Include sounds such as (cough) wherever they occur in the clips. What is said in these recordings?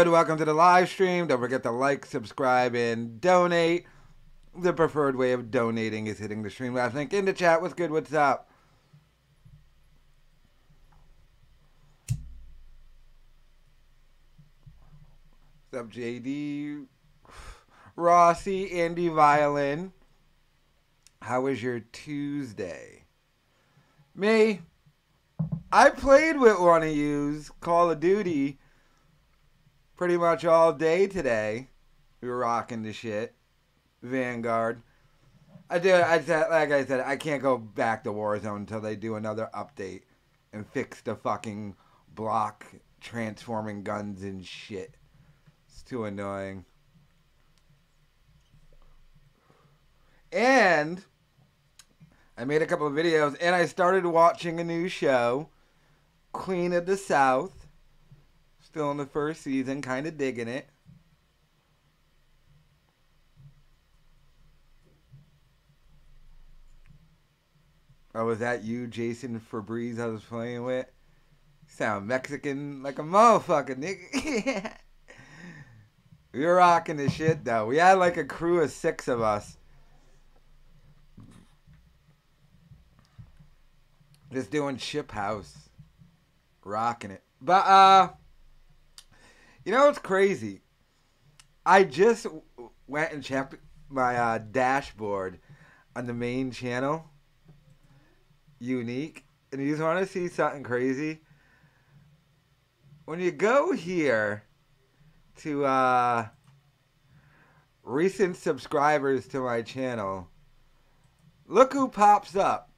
Good? Welcome to the live stream. Don't forget to like, subscribe, and donate. The preferred way of donating is hitting the stream last link in the chat. What's good? What's up? What's up, JD? Rossi, Andy Violin. How was your Tuesday? Me? I played with one of yous, Call of Duty, pretty much all day today. We were rocking the shit. Vanguard. I did. I said, like I said, I can't go back to Warzone until they do another update and fix the fucking block transforming guns and shit. It's too annoying. And I made a couple of videos, and I started watching a new show, Queen of the South. Still in the first season, kind of digging it. Oh, was that you, Jason Febreze, I was playing with? Sound Mexican like a motherfucker, nigga. we (laughs) were rocking the shit, though. We had like a crew of six of us. Just doing ship house. Rocking it. But, uh, you know what's crazy? I just went and checked my uh, dashboard on the main channel unique. And you just want to see something crazy? When you go here to uh, recent subscribers to my channel, look who pops up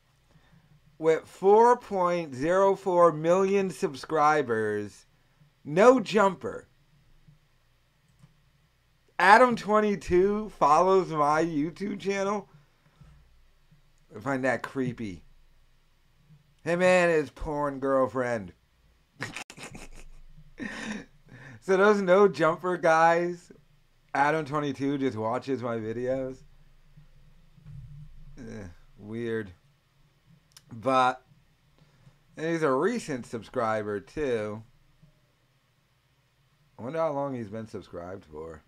with 4.04 million subscribers. No jumper. Adam22 follows my YouTube channel. I find that creepy. Him and his porn girlfriend. (laughs) so those no jumper guys, Adam22 just watches my videos. Eh, weird. But he's a recent subscriber too. I wonder how long he's been subscribed for.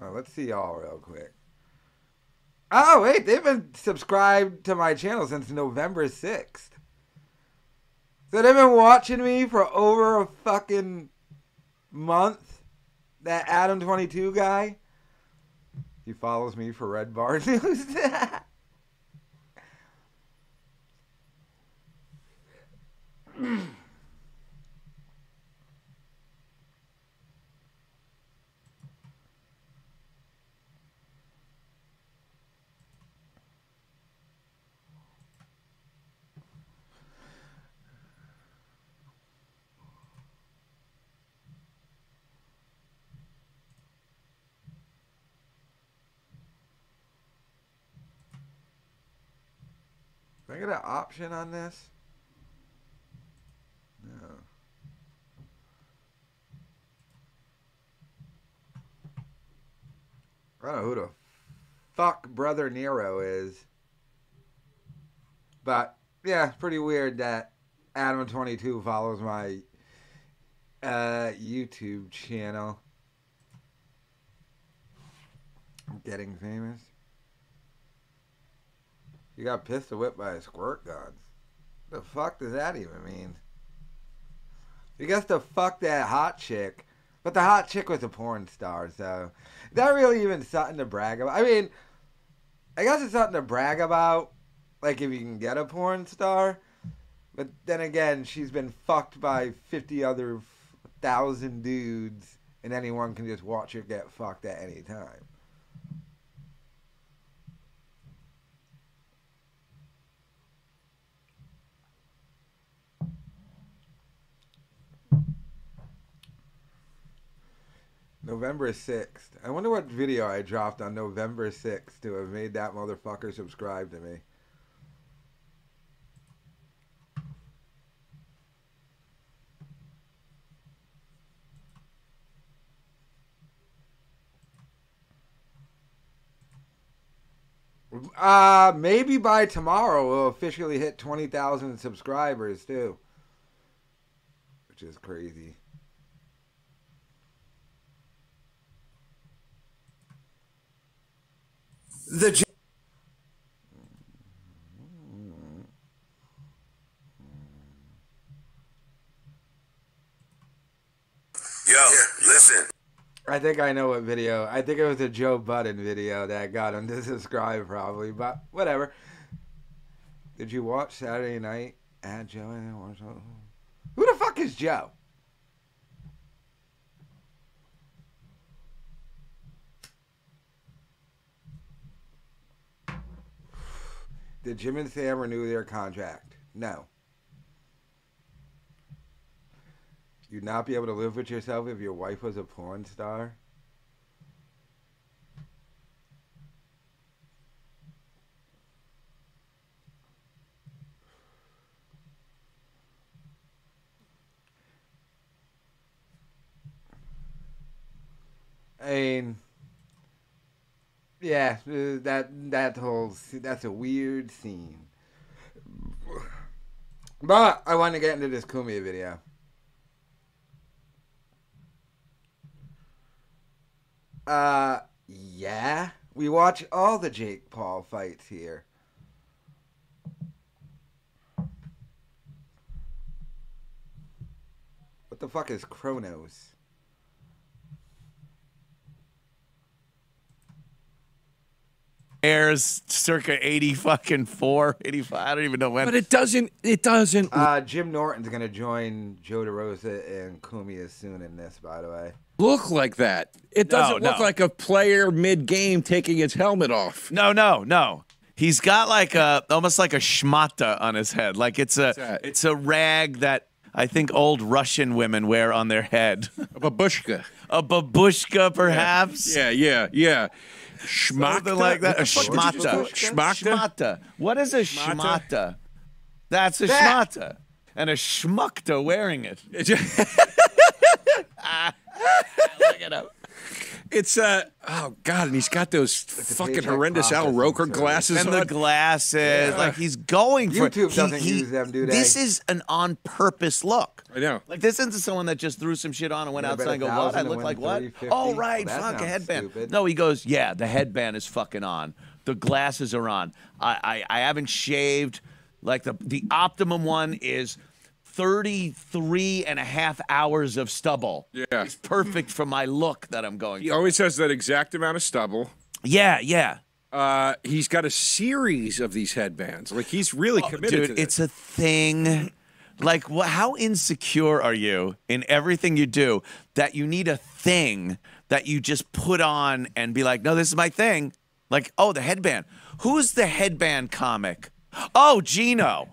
Well, let's see y'all real quick. Oh, wait, they've been subscribed to my channel since November 6th. So they've been watching me for over a fucking month. That Adam22 guy. He follows me for Red Bar (laughs) News. (clears throat) Can I get an option on this? No. I don't know who the fuck Brother Nero is. But, yeah, pretty weird that Adam22 follows my uh, YouTube channel. I'm getting famous. You got pistol whipped by a squirt gun. The fuck does that even mean? You guess to fuck that hot chick. But the hot chick was a porn star, so that really even something to brag about? I mean, I guess it's something to brag about, like if you can get a porn star. But then again, she's been fucked by 50 other thousand dudes, and anyone can just watch her get fucked at any time. November 6th. I wonder what video I dropped on November 6th to have made that motherfucker subscribe to me. Uh, maybe by tomorrow we'll officially hit 20,000 subscribers too. Which is crazy. The J- Yo, listen. I think I know what video. I think it was a Joe Budden video that got him to (laughs) subscribe, probably. But whatever. Did you watch Saturday Night at Joe? Who the fuck is Joe? Did Jim and Sam renew their contract? No. You'd not be able to live with yourself if your wife was a porn star? I mean, yeah, uh, that that whole that's a weird scene. But I want to get into this Cumia video. Uh, yeah. We watch all the Jake Paul fights here. What the fuck is Kronos? Airs circa 80 fucking 4, 85. I don't even know when. but it doesn't. It doesn't. Uh, Jim Norton's gonna join Joe DeRosa and Cumia soon in this, by the way. look like that. It doesn't No, look no. like a player mid game taking his helmet off. no, no, no. He's got like a almost like a schmata on his head. Like it's a it's a rag that I think old Russian women wear on their head. A babushka. a babushka, perhaps. Yeah, yeah, yeah. Schmata. Something like that. A What the fuck did you schmata. Schmata? Schmata. What is a Schmata? schmata? That's a That. schmata. And a schmuckta wearing it. (laughs) Look it up. It's uh oh god, and he's got those fucking horrendous Al Roker service. glasses and on. the glasses. Like he's going for YouTube he- doesn't he- use them, do they? This is an on purpose look. I know. Like this isn't someone that just threw some shit on and went Yeah, outside and go, "What? I look like what? 350. Oh right, Well, fuck a headband." stupid. No, he goes, "Yeah, the headband is fucking on. The glasses are on. I I, I haven't shaved. Like the the optimum one is." 33 and a half hours of stubble. Yeah. It's perfect for my look that I'm going he for. always has that exact amount of stubble. Yeah, yeah. Uh, he's got a series of these headbands. Like he's really committed Oh, Dude, to this. it's a thing. Like, how insecure are you in everything you do that you need a thing that you just put on and be like, no, this is my thing? Like, oh, the headband. Who's the headband comic? Oh, Gino,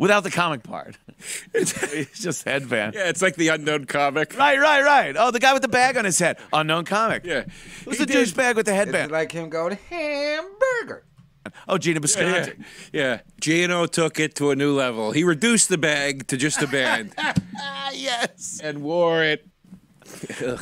without the comic part. (laughs) (laughs) It's just headband. yeah, it's like the unknown comic. Right, right, right. Oh, the guy with the bag on his head. Unknown comic. Yeah. Who's He the did- douchebag with the It's headband? like him going hamburger. oh, Gino Yeah, Bisconti. yeah. Gino took it to a new level. He reduced the bag to just a band Ah, (laughs) yes. and wore it.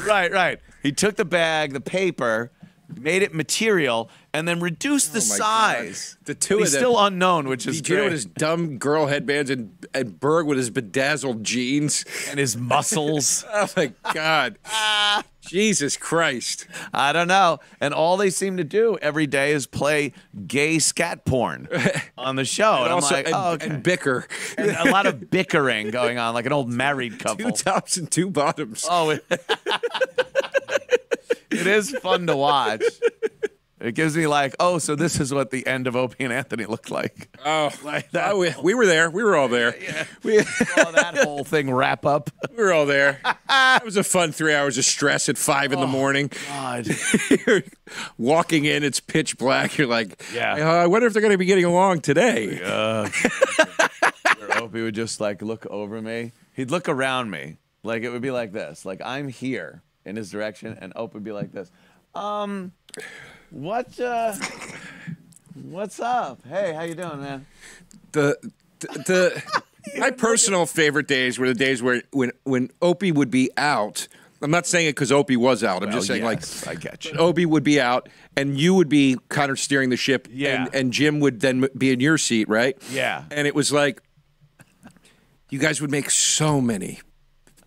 Right, right. He took the bag, the paper, made it material, and then reduced the Oh size. God. The two He's of them- still unknown, which is great. with his dumb girl headbands and, and Berg with his bedazzled jeans. and his muscles. (laughs) Oh my God. Jesus Christ. I don't know. And all they seem to do every day is play gay scat porn (laughs) on the show. And, And I'm also, like, and, oh, okay. and bicker. And a lot of bickering going on, like an old married (laughs) couple. two tops and two bottoms. Oh, it, is fun to watch. It gives me like, oh, so this is what the end of Opie and Anthony looked like. Oh, (laughs) Like that. oh, we, we were there. We were all there. (laughs) We, Saw that whole thing wrap up. (laughs) we were all there. It was a fun three hours of stress at five Oh, in the morning. God. You're walking in, it's pitch black. You're like, Yeah. "Uh, I wonder if they're going to be getting along today. Where Opie would just like look over me. He'd look around me. Like it would be like this. Like I'm here in his direction, and Opie would be like this. Um, what? Uh, what's up? Hey, how you doing, man? the the, the my personal favorite days were the days where when when Opie would be out. I'm not saying it because Opie was out. I'm just saying yes, like I get you. Opie would be out and you would be kind of steering the ship. Yeah. And, and Jim would then be in your seat, right? Yeah. And it was like you guys would make so many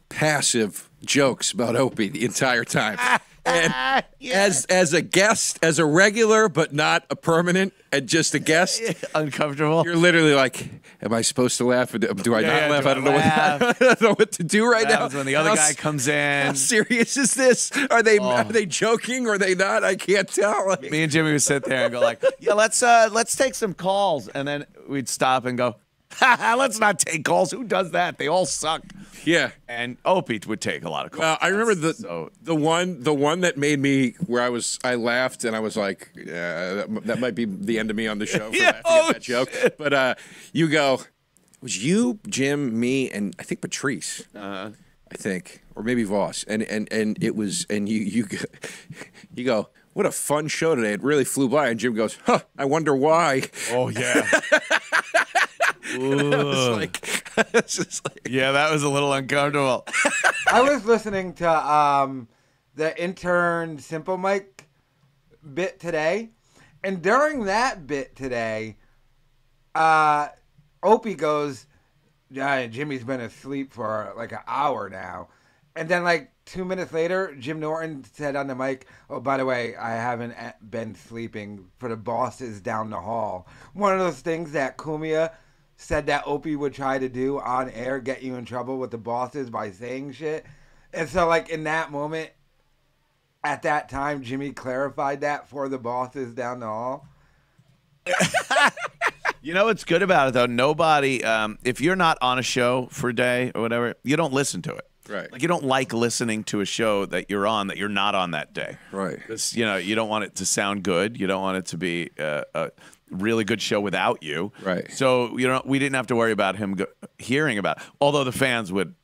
passive jokes about Opie the entire time. (laughs) And (laughs) as as a guest, as a regular, but not a permanent, and just a guest, (laughs) Uncomfortable. you're literally like, "Am I supposed to laugh? Do I Yeah, not yeah, laugh? do I don't know what? I don't know what to do right now." when the other How guy comes How in? serious is this? Are they Oh. are they joking or are they not? I can't tell. Like, Me and Jimmy would sit there and go like, "Yeah, let's uh let's take some calls," and then we'd stop and go, "Ha, (laughs) "Let's not take calls. Who does that? They all suck." yeah. And Opie would take a lot of calls. Well, I remember the so- the one the one that made me where I was I laughed and I was like, yeah, that, that might be the end of me on the show (laughs) for Yeah, laughing oh, at that joke. But uh, you go, it was you, Jim, me, and I think Patrice. Uh-huh. I think, or maybe Voss, and and and it was, and you you go, (laughs) you go. What a fun show today! It really flew by, and Jim goes, "Huh? I wonder why." Oh yeah. (laughs) It's like, (laughs) like, yeah, that was a little uncomfortable. (laughs) I was listening to um, the intern Simple Mike bit today, and during that bit today, uh, Opie goes, "Yeah, Jimmy's been asleep for like an hour now," and then like two minutes later, Jim Norton said on the mic, "Oh, by the way, I haven't been sleeping for the bosses down the hall." One of those things that Cumia said that Opie would try to do on air, get you in trouble with the bosses by saying shit. And so, like in that moment, at that time, Jimmy clarified that for the bosses down the hall. (laughs) You know what's good about it though? Nobody, um, if you're not on a show for a day or whatever, you don't listen to it. Right. Like you don't like listening to a show that you're on that you're not on that day. Right. It's, you know, you don't want it to sound good. You don't want it to be uh, a really good show without you. Right. So you know, we didn't have to worry about him go- hearing about. It. Although the fans would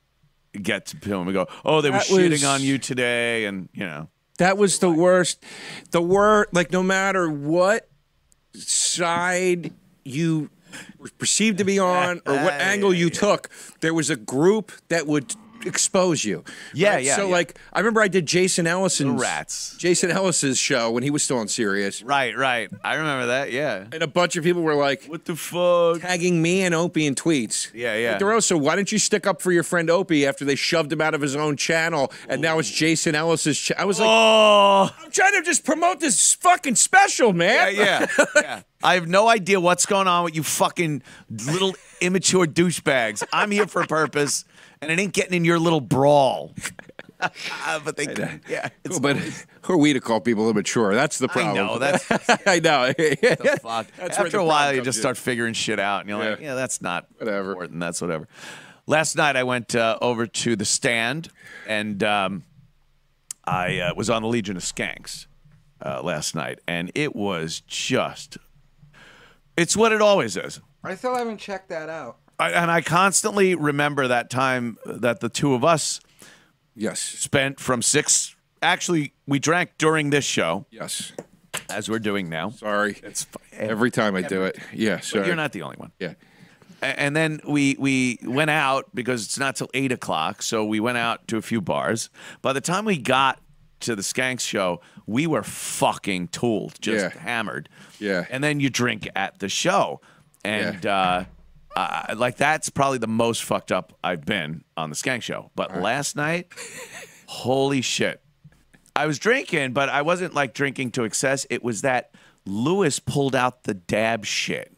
get to him and go, "Oh, they were That shitting on you today," and you know. That was the worst. The word, like, no matter what side you were perceived to be on or what (laughs) angle you took, there was a group that would expose you. Yeah, yeah, So, yeah. like, I remember I did Jason Ellison's rats. Jason Ellis's show when he was still on Sirius, Right, right. I remember that. Yeah. and a bunch of people were like. What the fuck? Tagging me and Opie in tweets. Yeah, yeah. Like, DeRosa, why didn't you stick up for your friend Opie after they shoved him out of his own channel and now it's Jason Ellis's channel? I was like, Oh. I'm trying to just promote this fucking special, man. Yeah, yeah, (laughs) yeah. I have no idea what's going on with you fucking little immature douchebags. I'm here for a purpose, and it ain't getting in your little brawl. (laughs) (laughs) but they, yeah, it's Cool, but who are we to call people immature? That's the problem. I problem. know (laughs) that's I know. the fuck. That's After a while, you just in. start figuring shit out, and you're like, Yeah. yeah, that's not Whatever. important. That's whatever. Last night, I went uh, over to the stand, and um, I uh, was on the Legion of Skanks uh, last night, and it was just. It's what it always is. I still haven't checked that out. I, and I constantly remember that time that the two of us Yes. spent from six. Actually, we drank during this show, Yes. as we're doing now. Sorry. It's Every time I do it. Yeah. Sorry. you're not the only one. Yeah. And then we we went out because it's not till eight o'clock, so we went out to a few bars. By the time we got to the Skanks show, we were fucking tooled, just Yeah. hammered. Yeah. And then you drink at the show, and uh, uh, like that's probably the most fucked up I've been on the Skank show. But last night, holy shit, I was drinking, but I wasn't like drinking to excess. It was that Lewis pulled out the dab shit.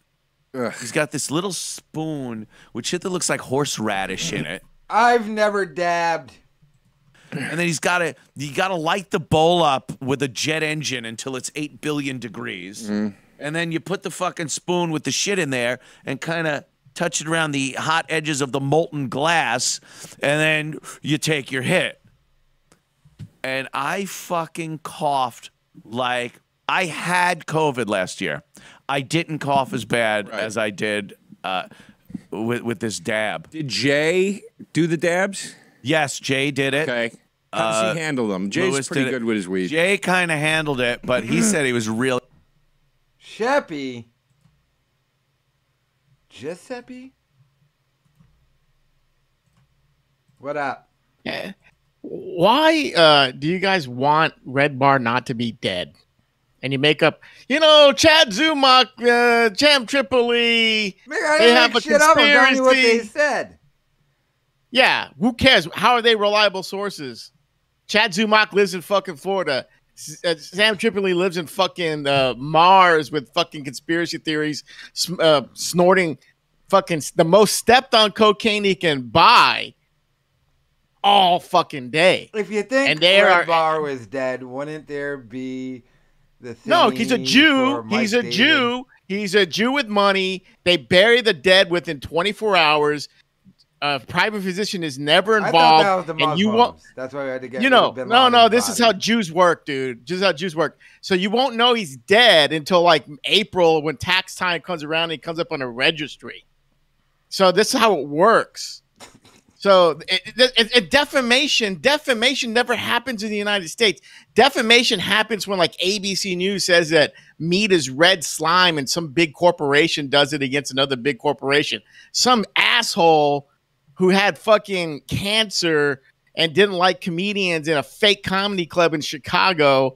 He's got this little spoon with shit that looks like horseradish in it. I've never dabbed. And then he's got to you got to light the bowl up with a jet engine until it's 8 billion degrees. And then you put the fucking spoon with the shit in there and kind of touch it around the hot edges of the molten glass and then you take your hit. And I fucking coughed like I had COVID last year. I didn't cough as bad as I did uh, with with this dab. Did Jay do the dabs? Yes, Jay did it. Okay. How does he handle them? Jay's Lewis pretty good with his weed. Jay kind of handled it, but he (clears throat) said he was real. Sheppy. Giuseppe? What up? Why uh, do you guys want Red Bar not to be dead? And you make up, you know, Chad Zumock, uh, Champ Tripoli. Man, I They have a shit up. I'm telling you what they conspiracy. said. Yeah, who cares? How are they reliable sources? Chad Zumock lives in fucking Florida. Uh, Sam Tripoli lives in fucking uh, Mars with fucking conspiracy theories, uh, snorting fucking the most stepped on cocaine he can buy all fucking day. If you think And they Red are- Bar was dead, wouldn't there be the thing? No, he's a Jew. He's a Jew. He's a Jew with money. They bury the dead within 24 hours. A private physician is never involved. that was the and you won't. That's why we had to get You know, no, no. This is how. Jews work, dude. This is how Jews work. So you won't know he's dead until like April when tax time comes around. and He comes up on a registry. So this is how it works. So it, it, it- it- defamation, defamation never happens in the United States. Defamation happens when like ABC News says that meat is red slime and some big corporation does it against another big corporation. Some asshole who had fucking cancer and didn't like comedians in a fake comedy club in Chicago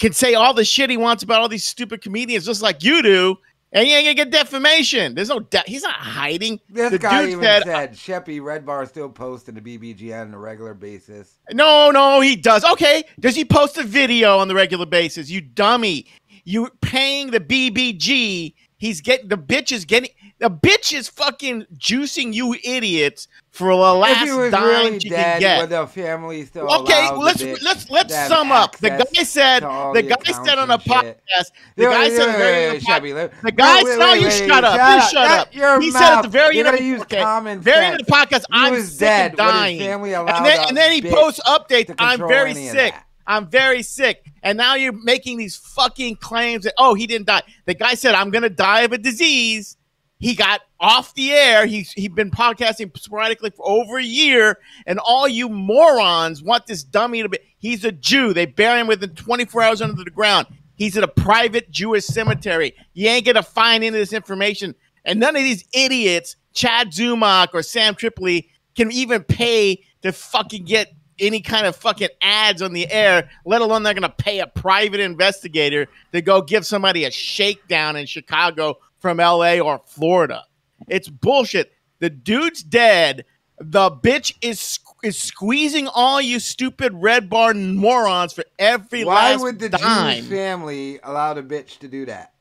can say all the shit he wants about all these stupid comedians just like you do. And you ain't gonna get defamation. There's no, de- he's not hiding. This the guy dude even said, said, Sheppy Red Bar still posting the BBG on a regular basis. No, no, he does. Okay. Does he post a video on the regular basis? You dummy. You paying the BBG. He's getting the bitch is getting the bitch is fucking juicing you idiots for the last if he was dime really dead, can get. the family still Okay, let's let's let's sum up. The guy said the guy said on a accounts and shit? podcast. The guy said at wait, the very the podcast. The guy, wait, wait, no, you shut up. You shut up. he said at the very end of the common very end of the podcast. I'm was sick dead. and dying. family and then, and then he posts updates. I'm very sick. I'm very sick. And now you're making these fucking claims that oh he didn't die. The guy said I'm gonna die of a disease. He got off the air. He's he'd been podcasting sporadically for over a year, and all you morons want this dummy to be. He's a Jew. They bury him within 24 hours under the ground. He's at a private Jewish cemetery. You ain't gonna find any of this information, and none of these idiots, Chad Zumock or Sam Tripoli, can even pay to fucking get any kind of fucking ads on the air, let alone they're gonna pay a private investigator to go give somebody a shakedown in Chicago from LA or Florida. It's bullshit. The dude's dead. The bitch is is squeezing all you stupid red bar morons for every Why would the dime. Jewish family allow the bitch to do that?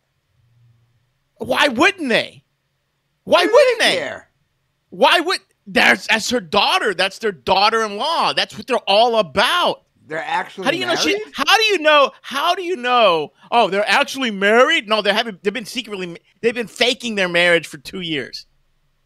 Why wouldn't they? Why wouldn't they? care? Why would that's that's her daughter? That's their daughter-in-law. That's what they're all about. They're actually How do you know she? How do you know? How do you know? Oh, they're actually married? No, they haven't. They've been secretly. They've been faking their marriage for two years.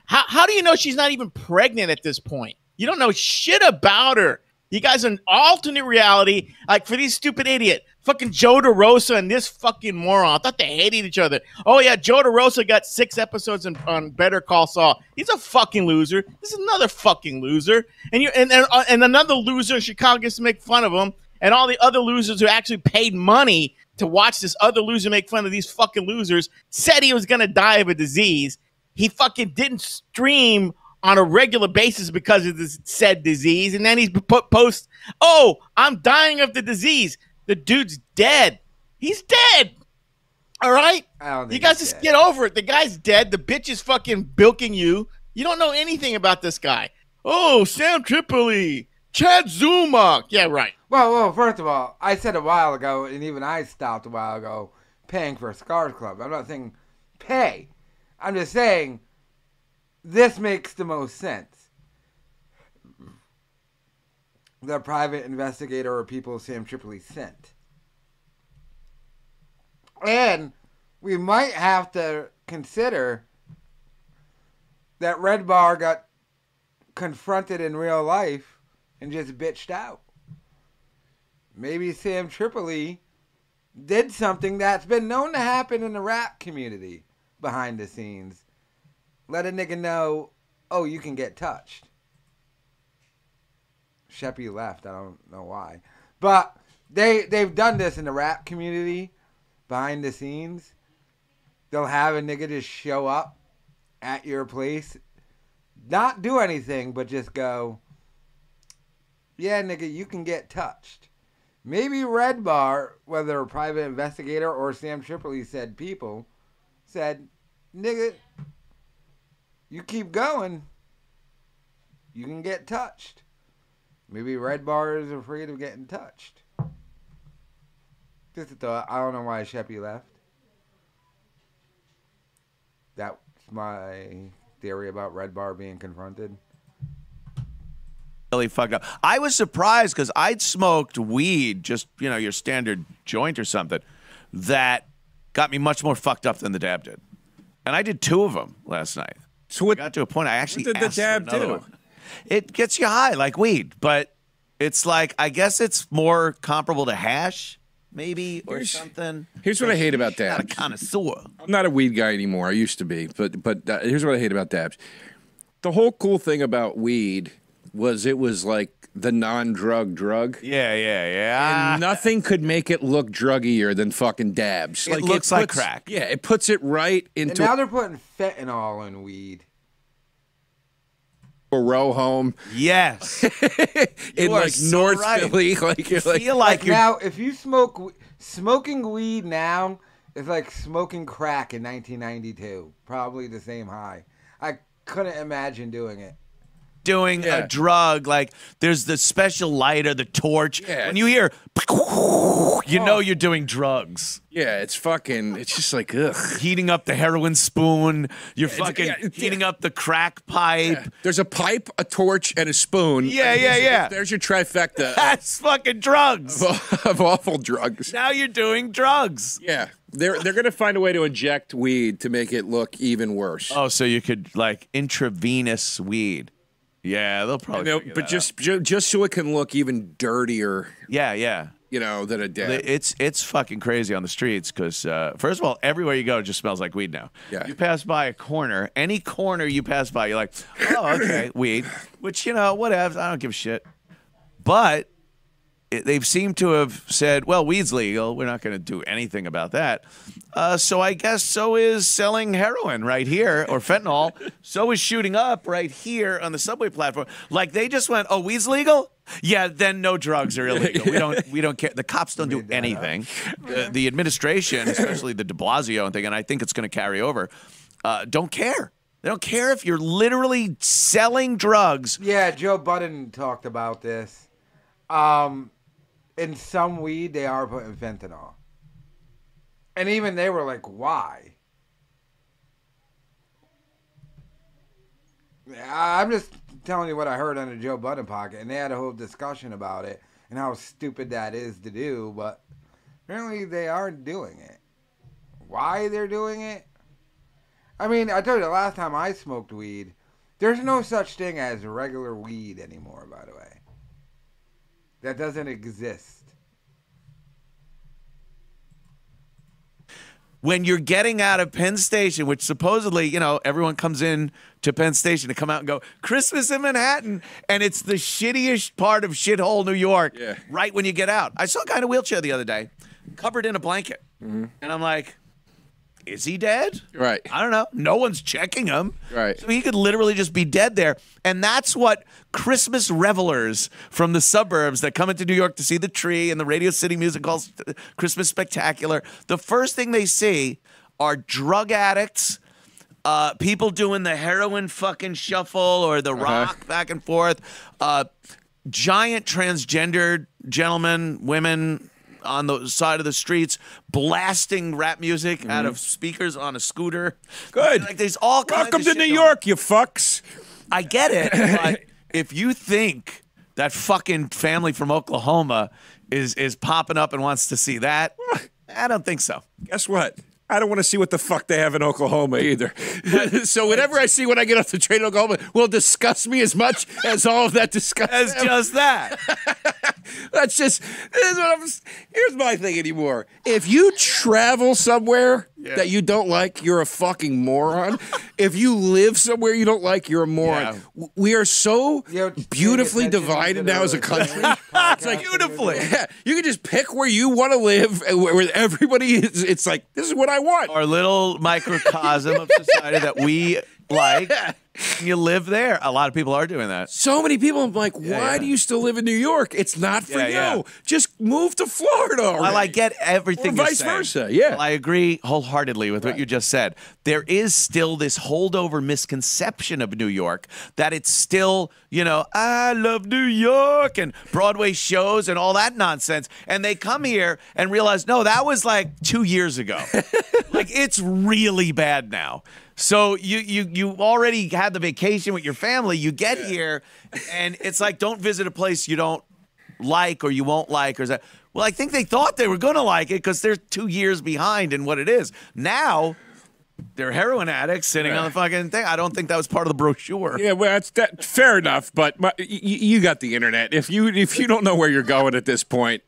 How How do you know she's not even pregnant at this point? You don't know shit about her. You guys are an alternate reality, like for these stupid idiot, fucking Joe DeRosa and this fucking moron. I thought they hated each other. Oh yeah, Joe DeRosa got six episodes in, on Better Call Saul. He's a fucking loser. This is another fucking loser, and you and and, uh, and another loser in Chicago gets to make fun of him, and all the other losers who actually paid money to watch this other loser make fun of these fucking losers said he was gonna die of a disease. He fucking didn't stream on a regular basis because of this said disease, and then he's put post, "Oh, I'm dying of the disease." The dude's dead. He's dead. All right. You guys just dead. get over it. The guy's dead. The bitch is fucking bilking you. You don't know anything about this guy. Oh, Sam Tripoli, Chad Zumock. Yeah, right. Well, well, first of all, I said a while ago, and even I stopped a while ago paying for a Scars Club. I'm not saying pay. I'm just saying this makes the most sense. The private investigator or people Sam Tripoli sent. And we might have to consider that Red Bar got confronted in real life and just bitched out maybe Sam Tripoli did something that's been known to happen in the rap community behind the scenes. Let a nigga know, oh, you can get touched. Sheppy left. I don't know why, but they they've done this in the rap community behind the scenes. They'll have a nigga just show up at your place, not do anything, but just go. Yeah, nigga, you can get touched. Maybe Red Bar, whether a private investigator or Sam Tripoli said people, said, nigga, you keep going, you can get touched. Maybe Red Bar is afraid of getting touched. Just a thought. I don't know why Sheppy left. That's my theory about Red Bar being confronted. really fucked up. I was surprised because I'd smoked weed, just you know, your standard joint or something, that got me much more fucked up than the dab did. And I did two of them last night. So what? got to a point I actually What did the asked for dab another do? one. It gets you high like weed, but it's like I guess it's more comparable to hash, maybe or Here's- something. Here's what I hate about Not a connoisseur. I'm not a weed guy anymore. I used to be, but but uh, here's what I hate about dabs. The whole cool thing about weed was it was like the non-drug drug. Yeah, yeah, yeah. And nothing could make it look druggier than fucking dabs. It looks like puts- crack. Yeah, it puts it right And into now they're putting fentanyl in weed. A row home yes. (laughs) in like so North right. Philly. (laughs) Like you're like, Feel like Like now, if you smoke smoking weed now is like smoking crack in 1992. Probably the same high. I couldn't imagine doing it. Doing Yeah. a drug. Like there's the special lighter, the torch. Yeah. When you hear, you know you're doing drugs. yeah, it's fucking. It's just like ugh. Heating up the heroin spoon. You're it's- fucking yeah, heating up the crack pipe. There's a pipe, a torch, and a spoon. Yeah, yeah, there's- yeah. There's your trifecta of- That's fucking drugs. (laughs) of awful drugs. now you're doing drugs. Yeah, they're they're gonna find a way to inject weed to make it look even worse. Oh, so you could like intravenous weed. Yeah, they'll probably. No, figure but just ju- just so it can look even dirtier, yeah, yeah. you know, than a dab. It's it's fucking crazy on the streets because uh, first of all, everywhere you go, it just smells like weed now. Yeah. You pass by a corner, any corner you pass by, you're like, oh, okay, weed. Which you know, whatever. I don't give a shit. But it, they've seemed to have said, well, weed's legal. We're not going to do anything about that. Uh, so I guess so is selling heroin right here or fentanyl. (laughs) so is shooting up right here on the subway platform. Like they just went, oh, weed's legal. Yeah, then no drugs are illegal. We don't. We don't care. The cops don't do anything. (laughs) The, the administration, (laughs) especially the De Blasio and thing, and I think it's going to carry over. Uh, don't care. They don't care if you're literally selling drugs. Yeah, Joe Budden talked about this. Um, in some weed, they are putting fentanyl. And even they were like, why? I'm just telling you what I heard on the Joe Budden pocket, and they had a whole discussion about it and how stupid that is to do, but apparently they are doing it. Why they're doing it? I mean, I told you the last time I smoked weed, there's no such thing as regular weed anymore, by the way. That doesn't exist. when you're getting out of Penn Station, which supposedly, you know, everyone comes in to Penn Station to come out and go, Christmas in Manhattan. And it's the shittiest part of shithole New York Yeah. right when you get out. I saw a guy in a wheelchair the other day, covered in a blanket. Mm-hmm. And I'm like, is he dead? Right. I don't know. No one's checking him. Right. So he could literally just be dead there. And that's what Christmas revelers from the suburbs that come into New York to see the tree and the Radio City Music Hall Christmas Spectacular, the first thing they see are drug addicts, uh, people doing the heroin fucking shuffle or the rock back and forth, uh, giant transgendered gentlemen, women on the side of the streets blasting rap music out mm-hmm. of speakers on a scooter. Good. Like there's all kinds Welcome of to New going York, you fucks. I get it, but (laughs) if you think that fucking family from Oklahoma is is popping up and wants to see that, I don't think so. Guess what? I don't want to see what the fuck they have in Oklahoma either. (laughs) so whatever I see when I get off the train in Oklahoma will disgust me as much as all of that disgusts As them. just that. (laughs) That's just this is what I'm. Here's my thing anymore. If you travel somewhere that you don't like, you're a fucking moron. (laughs) if you live somewhere you don't like, you're a moron. Yeah. We are so Yo, beautifully divided now as a country. (laughs) It's like beautifully. Yeah, you can just pick where you want to live, and where where everybody is. It's like this is what I want. Our little microcosm of society that we like. You live there. A lot of people are doing that. So many people. I'm like, why yeah. do you still live in New York? It's not for you. Just move to Florida. Well, I already. get everything. Or vice versa, yeah. Well, I agree wholeheartedly with what you just said. There is still this holdover misconception of New York that it's still, you know, I love New York and Broadway shows and all that nonsense. And they come here and realize, no, that was like two years ago. (laughs) like it's really bad now. So you you you already had the vacation with your family. You get here, and it's like don't visit a place you don't like or you won't like or that. Well, I think they thought they were going to like it because they're two years behind in what it is. Now they're heroin addicts sitting on the fucking thing. I don't think that was part of the brochure. Yeah, well, that's that. Fair enough, but my, you got the internet. If you if you don't know where you're going at this point,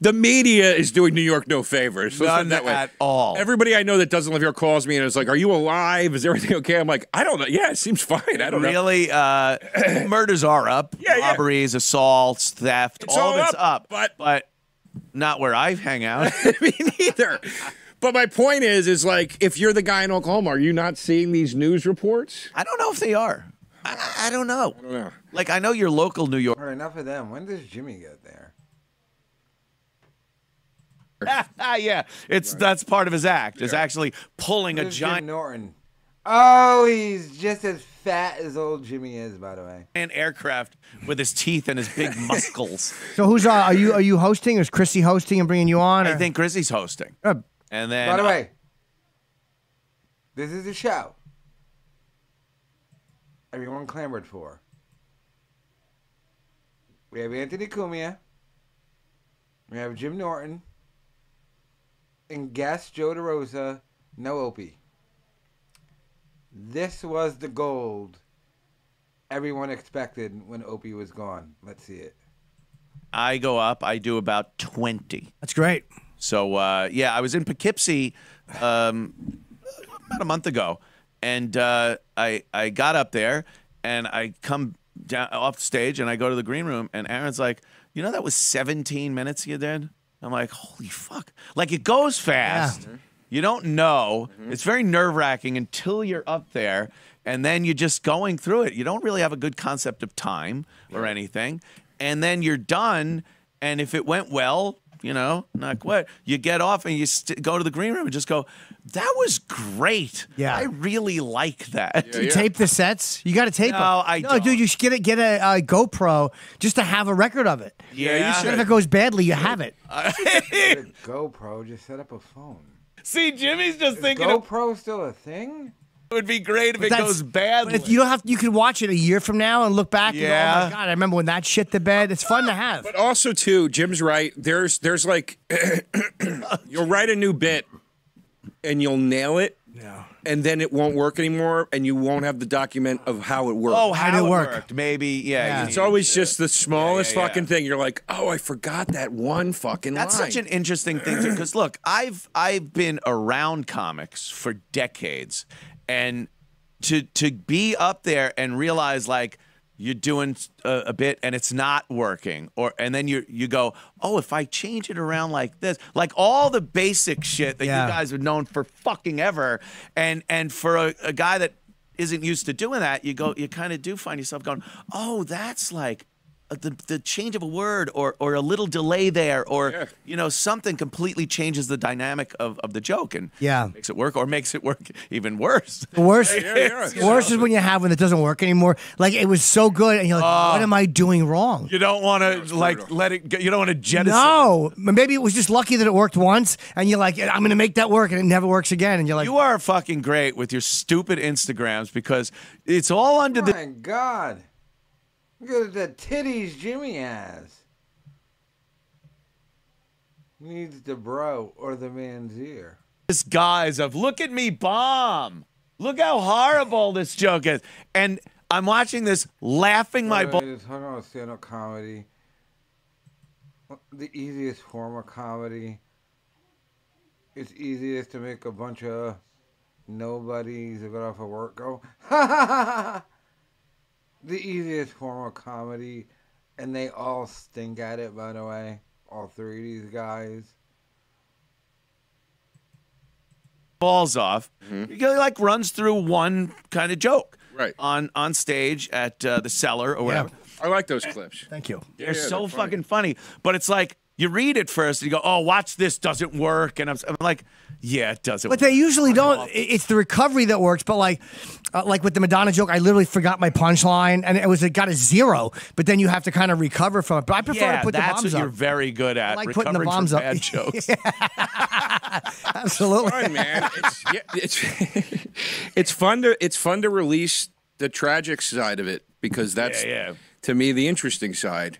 the media is doing New York no favors. Let's put it None that way. at all. Everybody I know that doesn't live here calls me and is like, "Are you alive? Is everything okay?" I'm like, "I don't know. Yeah, it seems fine. I don't know." Really, uh, (clears throat) murders are up. Yeah, yeah. Robberies, assaults, theft, It's all all of it's up, up. but- but not where I hang out. (laughs) me neither. (laughs) But my point is, is like, if you're the guy in Oklahoma, are you not seeing these news reports? I don't know if they are. I, I don't know. I don't know. Like I know your local New York. All right, enough of them. When does Jimmy get there? Ah, (laughs) yeah, it's that's part of his act. Is actually pulling a Where's Jim giant Norton. Oh, he's just as fat as old Jimmy is, by the way. An aircraft with his teeth and his big (laughs) muscles. So who's uh, are you are you hosting? Is Chrissy hosting and bringing you on? I think Chrissy's hosting, Uh, and then By the way, this is a show everyone clamored for. We have Anthony Cumia. We have Jim Norton. And guest Joe DeRosa, no Opie. This was the gold everyone expected when Opie was gone. Let's see it. I go up. I do about twenty. That's great. So uh, yeah, I was in Poughkeepsie um, about a month ago, and uh, I I got up there and I come down off stage and I go to the green room and Aaron's like, you know that was 17 minutes you did. I'm like, holy fuck! Like it goes fast. You don't know. It's very nerve wracking until you're up there, and then you're just going through it. You don't really have a good concept of time or anything, and then you're done. And if it went well, you know, not quite, you get off and you st- go to the green room and just go, "That was great. Yeah. I really like that." You tape the sets. You got to tape No, them. I no, don't. dude. You should get a get a, uh GoPro just to have a record of it. Yeah, you And should. if it goes badly, you have it. (laughs) Get a GoPro, just set up a phone. See, Jimmy's just Is thinking it GoPro still a thing? Would be great if it goes badly. But if you don't have, you can watch it a year from now and look back. And go, oh Yeah. my god, I remember when that shit the bed. It's fun to have. But also too, Jim's right. There's there's like (coughs) you'll write a new bit and you'll nail it. Yeah. And then it won't work anymore, and you won't have the document of how it worked. oh, How how, did it it work? worked? Maybe, yeah. Yeah. it's always to- just the smallest yeah, yeah. fucking thing. You're like, oh, I forgot that one fucking That's line. such an interesting thing too, because look, I've I've been around comics for decades, and to to be up there and realize like you're doing a, a bit and it's not working, or and then you you go, oh, if I change it around like this, like all the basic shit that Yeah. you guys have known for fucking ever, and and for a, a guy that isn't used to doing that, you go, you kind of do find yourself going, oh, that's like Uh, the the change of a word or or a little delay there or Yeah. you know something completely changes the dynamic of, of the joke and Yeah. makes it work or makes it work even worse. (laughs) The worst, yeah. the (laughs) worst is when you have when it doesn't work anymore. Like it was so good, and you're like, oh. "What am I doing wrong?" You don't want to like let it. Go, you don't want to jettison. No, maybe it was just lucky that it worked once, and you're like, "I'm going to make that work," and it never works again, and you're like, You are fucking great with your stupid Instagrams because it's all under the My God. Look at the titties Jimmy has. Needs the bro or the man's ear. This guise of look at me bomb. Look how horrible this joke is. And I'm watching this laughing my butt. way, Just talking about stand-up comedy. The easiest form of comedy it's easiest to make a bunch of nobodies that got off of work go, (laughs) the easiest form of comedy, and they all stink at it, by the way. All three of these guys. balls off. He like runs through one kind of joke Right. on on stage at uh, the cellar or whatever. I like those clips. Thank you. They're yeah, so they're funny. fucking funny. But it's like you read it first and you go, "Oh, watch this doesn't work," and I'm, I'm like, "Yeah, it doesn't." Work. But they usually don't. it- It's the recovery that works. But like, uh, like with the Madonna joke, I literally forgot my punchline, and it was it got a zero. But then you have to kind of recover from it. But I prefer yeah, to put the bombs up. that's bombs what you're very good at. like putting the bombs from up. Bad (laughs) jokes. (laughs) Absolutely. fun, man. It's, yeah, it's (laughs) it's fun to it's fun to release the tragic side of it because that's Yeah, yeah. To me the interesting side.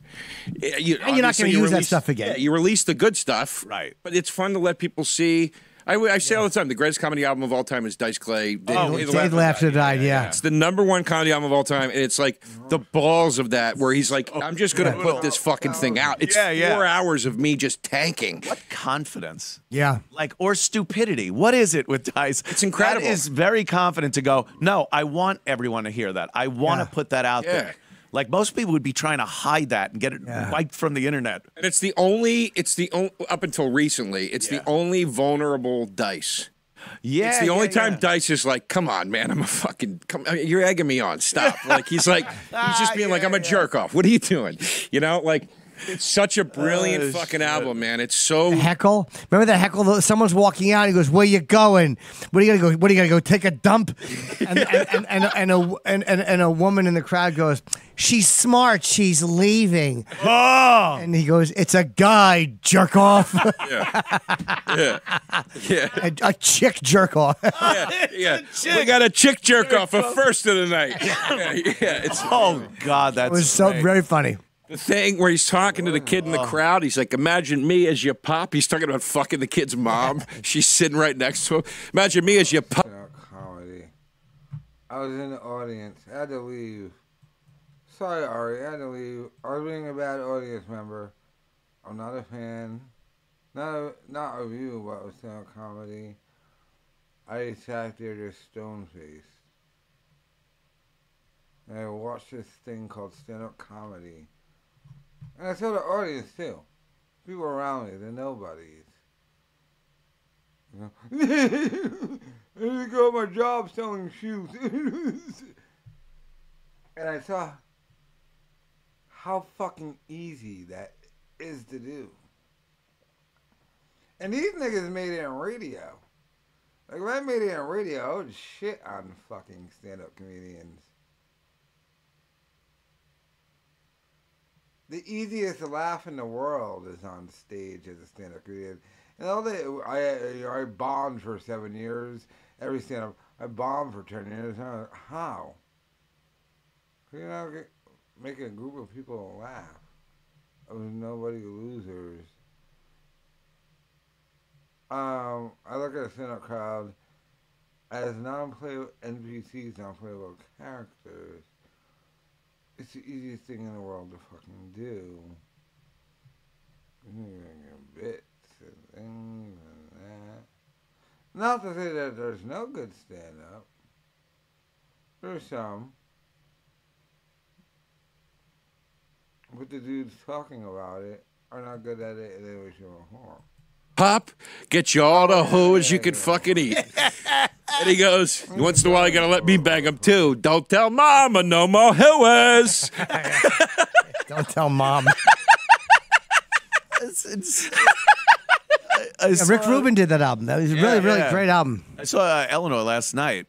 Eh, you, And you're not gonna you use that stuff again. Yeah, you release the good stuff, Right. But it's fun to let people see. I, I say all the time, the greatest comedy album of all time is Dice Clay. Oh, Dave, Oh, Dave Dave Laughter died. Yeah. It's the number one comedy album of all time, and it's like the balls of that, where he's like, oh, "I'm just gonna put this fucking thing out." It's Yeah, yeah. four hours of me just tanking. What confidence? Yeah. Like or stupidity? What is it with Dice? It's incredible. That is very confident to go. No, I want everyone to hear that. I want to Yeah. put that out Yeah. there. Like most people would be trying to hide that and get it Yeah. wiped from the internet. And it's the only, it's the only, up until recently, it's the only vulnerable Dice. Yeah, It's the yeah, only time yeah. Dice is like, "Come on, man, I'm a fucking, come, I mean, you're egging me on. Stop!" like he's like, he's just (laughs) ah, being like, "I'm a jerk off." What are you doing? You know, like it's (laughs) such a brilliant Oh, fucking shit. album, man. It's so Heckle. Remember that heckle? Someone's walking out. He goes, "Where you going? What are you gonna go? What are you gonna go take a dump?" (laughs) And and and, and, and a and, and, and a woman in the crowd goes, "She's smart. She's leaving." Oh, And he goes, "It's a guy jerk off, yeah, (laughs) yeah, a, a chick jerk off." yeah. yeah. We got a chick jerk off a first of the night. Yeah, yeah. It's oh God, that's It was so great. very funny. The thing where he's talking to the kid in the crowd. He's like, "Imagine me as your pop." He's talking about fucking the kid's mom. (laughs) She's sitting right next to him. Imagine me as your pop. Comedy. I was in the audience. I had to leave. Sorry, Ari. I had to leave. I was being a bad audience member. I'm not a fan. Not a, not of you, but of stand-up comedy. I sat there just stone-faced. And I watched this thing called stand-up comedy. And I saw the audience, too. People around me, the nobodies. You know? I just got my job selling shoes. (laughs) and I saw how fucking easy that is to do. And these niggas made it in radio. Like, if I made it in radio, I would shit on fucking stand up comedians. The easiest laugh in the world is on stage as a stand up comedian. And all the I I bombed for seven years. Every stand up I bombed for ten years. Like, How? You know, get- make a group of people laugh. Of nobody losers. Um, I look at a stand up crowd as non playable NPCs, non playable characters. It's the easiest thing in the world to fucking do. You're gonna bits and things and that. Not to say that there's no good stand up. There's some. But the dudes talking about it are not good at it and they wish you were harm. Pop, get you all the hoes you can fucking eat. (laughs) and he goes, once in a while, you gotta let me bang him too. Don't tell mama no more hoes. (laughs) Don't tell mom. It's- it's- I, (laughs) I Yeah, saw, Rick Rubin did that album. That was a really, really yeah. great album. I saw uh, Eleanor last night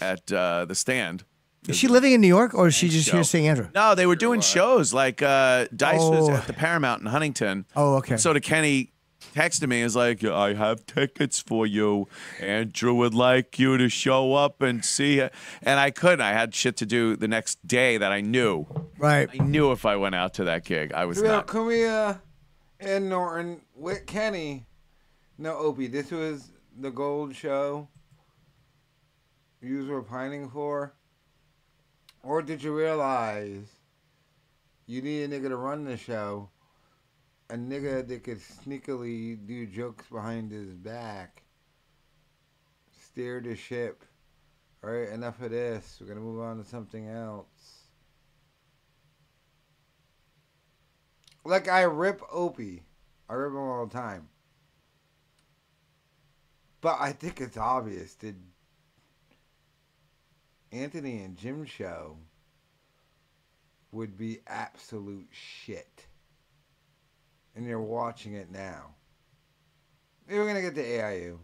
at uh, the stand. Is she living in New York or is she just show. here seeing Andrew? No, they were doing shows like uh, Dice was Oh. at the Paramount in Huntington. Oh, okay. So to Kenny texted me, is like, I have tickets for you. Andrew would like you to show up and see it. And I couldn't. I had shit to do the next day that I knew. Right. I knew if I went out to that gig, I was Yeah, not. Cumia and uh, Norton with Kenny. No, Opie, this was the gold show you were pining for? Or did you realize you need a nigga to run the show a nigga that could sneakily do jokes behind his back. Steer the ship. All right, enough of this. We're gonna move on to something else. Like I rip Opie, I rip him all the time. But I think it's obvious. that Anthony and Jim show would be absolute shit. And you're watching it now. Maybe we're gonna get to AIU.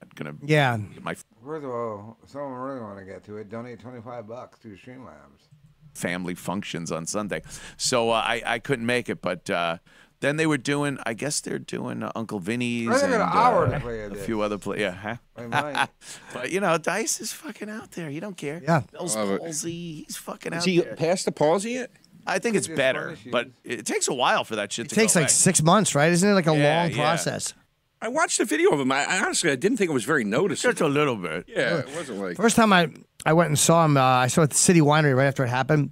I'm gonna Yeah. my First of all, someone really want to get to it, donate twenty five bucks to Streamlabs. family functions on Sunday, so uh, I I couldn't make it, but. Uh, then they were doing, I guess they're doing uh, Uncle Vinny's and an hour uh, to play a of few other play. Yeah, huh? (laughs) But you know, Dice is fucking out there. You don't care. Yeah. Bell's Love it. palsy. He's fucking out Is he there. past the palsy yet? I think it's better, but it takes a while for that shit It to takes go like away. six months, right? Isn't it like a Yeah, long yeah. process? I watched a video of him. I, I honestly, I didn't think it was very noticeable. Just a little bit. Yeah, it wasn't like. First time I, I went and saw him, uh, I saw it at the City Winery right after it happened.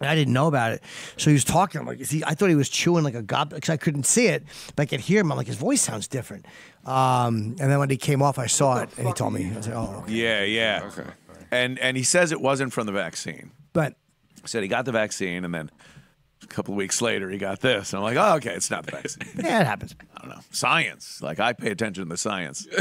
And I didn't know about it. So he was talking. I'm like, is he, I thought he was chewing like a gob because I couldn't see it, but I could hear him. I'm like, his voice sounds different. Um, and then when he came off, I saw it and he told me. I was like, oh, okay. Yeah, yeah. Okay. And and he says it wasn't from the vaccine. But He said he got the vaccine, and then a couple of weeks later he got this. And I'm like, oh, okay, it's not the vaccine. (laughs) yeah, it happens. I don't know. Science. Like I pay attention to the science. (laughs)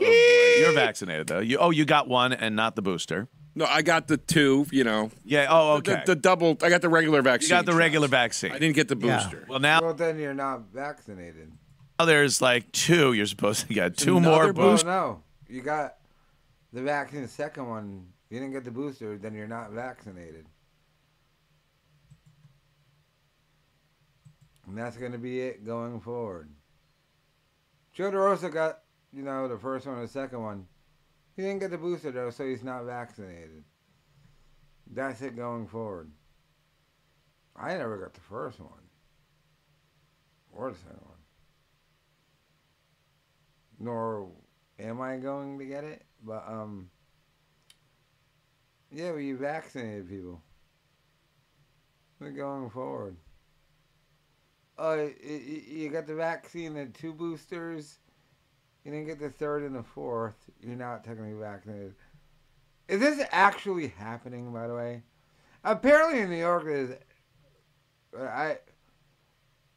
Oh. You're vaccinated though. You oh, you got one and not the booster. No, I got the two. You know, Yeah. Oh, the, okay. the double. I got the regular vaccine. you vaccine. got the shots. regular vaccine. I didn't get the Yeah. booster. Well, now Well, then you're not vaccinated. there's like two. You're supposed to get two Another more Well, boosters. no. You got the vaccine, the second one. You didn't get the booster, then you're not vaccinated. And that's going to be it going forward. Joe DeRosa got, you know, the first one and the second one. He didn't get the booster, though, so he's not vaccinated. That's it going forward. I never got the first one. Or the second one. Nor am I going to get it, but, um, yeah, we vaccinated people. We're going forward. Uh, you got the vaccine and two boosters. You didn't get the third and the fourth. You're not technically vaccinated. Is this actually happening? By the way, apparently in New York, is I.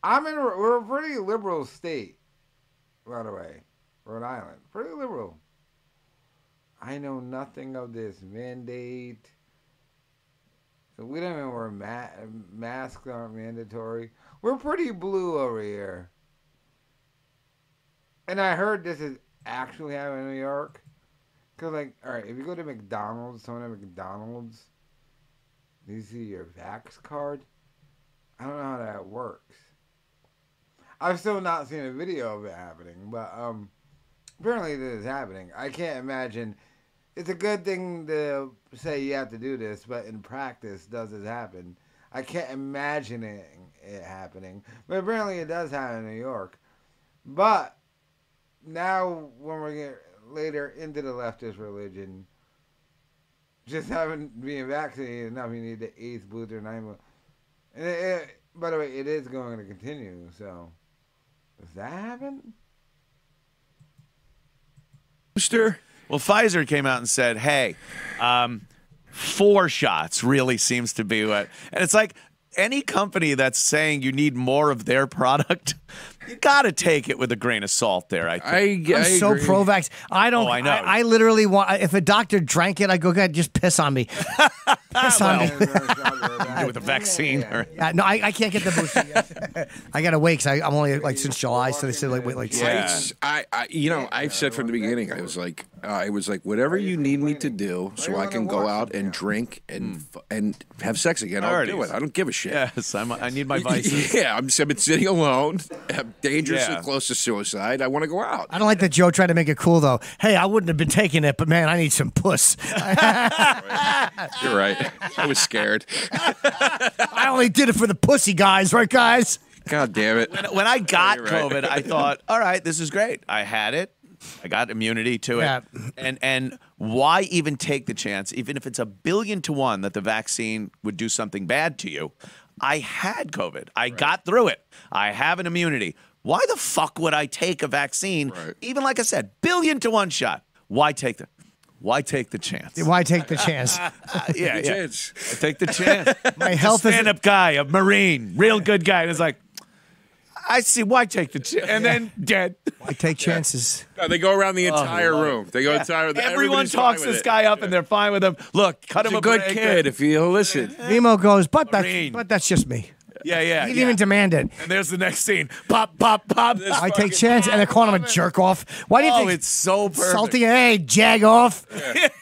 I'm in. We're a pretty liberal state. By the way, Rhode Island, pretty liberal. I know nothing of this mandate. So we don't even wear ma- masks aren't mandatory. We're pretty blue over here. And I heard this is actually happening in New York. Cause like, all right, if you go to McDonald's, someone at McDonald's, do you see your Vax card? I don't know how that works. I've still not seen a video of it happening, but um, apparently this is happening. I can't imagine. It's a good thing to say you have to do this, but in practice, does it happen? I can't imagine it, it happening, but apparently it does happen in New York. But now, when we get later into the leftist religion, just having being vaccinated enough, you need the eighth booster, ninth. And it, it, by the way, it is going to continue. So, does that happen? Booster. Well, Pfizer came out and said, "Hey, um, four shots really seems to be what." And it's like any company that's saying you need more of their product, (laughs) you got to take it with a grain of salt. There, I think. I, I'm I so agree. pro vax. I don't. Oh, I know. I, literally want. If a doctor drank it, I go, God, just piss on me. (laughs) piss on me. (laughs) With a vaccine. Or, Yeah, no, I, I can't get the booster yet. I gotta wait because I'm only like since July, so they said like wait like Yeah. six. I, I, you know, I've said from the beginning, I was like, uh, I was like, whatever you need me to do, so I can go out and drink and f- and have sex again. I'll do it. I don't give a shit. yes, I'm, I need my (laughs) vices. Yeah, (laughs) I'm, I've been sitting alone, I'm dangerously Yeah. close to suicide. I want to go out. I don't like that Joe tried to make it cool though. Hey, I wouldn't have been taking it, but man, I need some puss. (laughs) You're right. I was scared. I only did it for the pussy guys, right, guys? God damn it. when I got You're right. COVID, I thought, all right, this is great. I had it. I got immunity to it. Yeah. And and why even take the chance, even if it's a billion to one that the vaccine would do something bad to you? I had COVID. I got through it. I have an immunity. Why the fuck would I take a vaccine? Right. Even like I said, billion to one shot. Why take the why take the chance? Why take the chance? Uh, (laughs) yeah, yeah. Chance. Take the chance. My health is stand up guy, a Marine, real good guy. And it's like, I see why take the chance. And then (laughs) dead. I take chances. No, they go around the oh, entire room. They go entire. Everyone talks this it. guy up and they're fine with him. Look, cut He's him a good break. kid if he'll listen. Remo goes, but that's Marine. but that's just me. Yeah, yeah. He didn't yeah. even demand it. and there's the next scene. Pop, pop, pop. I take chance, and they're calling him a jerk off. Why do you Oh, think it's so perfect. salty? Hey, jag off.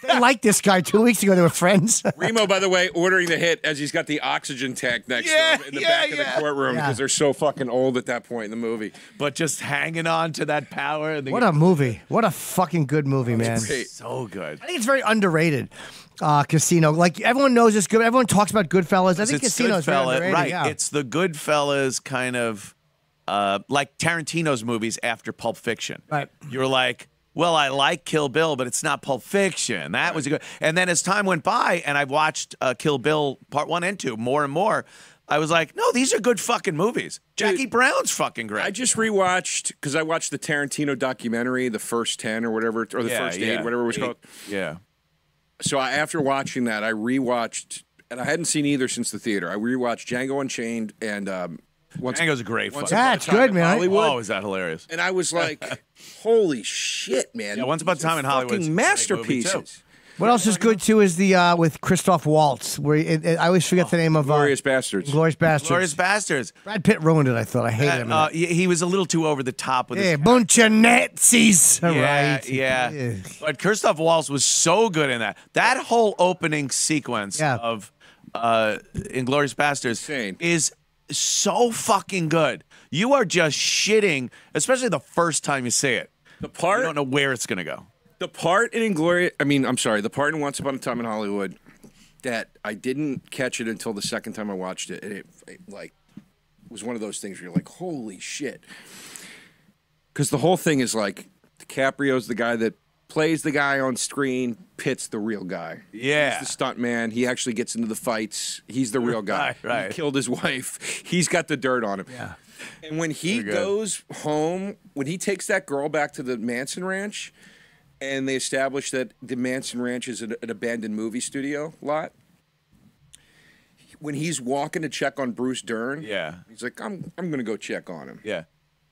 I (laughs) liked this guy two weeks ago. They were friends. (laughs) Remo, by the way, ordering the hit as he's got the oxygen tank next Yeah, to him in the yeah, back of the courtroom Yeah. because they're so fucking old at that point in the movie. But just hanging on to that power. And they what a movie! What a fucking good movie, man. great. so good. I think it's very underrated. Uh, Casino, like everyone knows it's good. Everyone talks about Goodfellas. I think it's Casino is very Goodfella- right? Yeah. It's the Goodfellas kind of uh, like Tarantino's movies after Pulp Fiction. Right. You're like, well, I like Kill Bill, but it's not Pulp Fiction. That was a good. And then as time went by, and I've watched uh, Kill Bill Part One and Two more and more. I was like, no, these are good fucking movies. Jackie Brown's fucking great. I just rewatched because I watched the Tarantino documentary, the first ten or whatever, or the Yeah, first yeah. eight, whatever it was Eight. called. yeah. So I, after watching that, I rewatched, and I hadn't seen either since the theater. I rewatched Django Unchained and um, once Django's a great Once fucking. Yeah, Upon a it's Time good, man. Hollywood. Oh, is that hilarious? and I was like, (laughs) "Holy shit, man!" Yeah, Once Upon a Time in Hollywood is a great movie, too. masterpieces. What else is good too is the uh, with Christoph Waltz, where it, it- I always forget the name of uh, Glorious Bastards. Glorious Bastards. Glorious Bastards. Brad Pitt ruined it. I thought I hated him. in Uh, it. he, he was a little too over the top with yeah, his bunch of Nazis. All Yeah, right. yeah. But Christoph Waltz was so good in that. That whole opening sequence Yeah. of uh Inglorious Bastards Insane. is so fucking good. You are just shitting, especially the first time you see it. The part You don't know where it's gonna go. The part in Inglorious. I mean, I'm sorry, the part in Once Upon a Time in Hollywood that I didn't catch it until the second time I watched it, and it, it like was one of those things where you're like, "Holy shit!" Because the whole thing is like DiCaprio's the guy that plays the guy on screen, Pitt's the real guy. Yeah. He's the stunt man. He actually gets into the fights. He's the real guy. (laughs) Right, right. He killed his wife. He's got the dirt on him. Yeah. And when he goes home, when he takes that girl back to the Manson Ranch, and they establish that the Manson Ranch is an, an abandoned movie studio lot. When he's walking to check on Bruce Dern, Yeah. he's like, "I'm, I'm to go check on him." Yeah.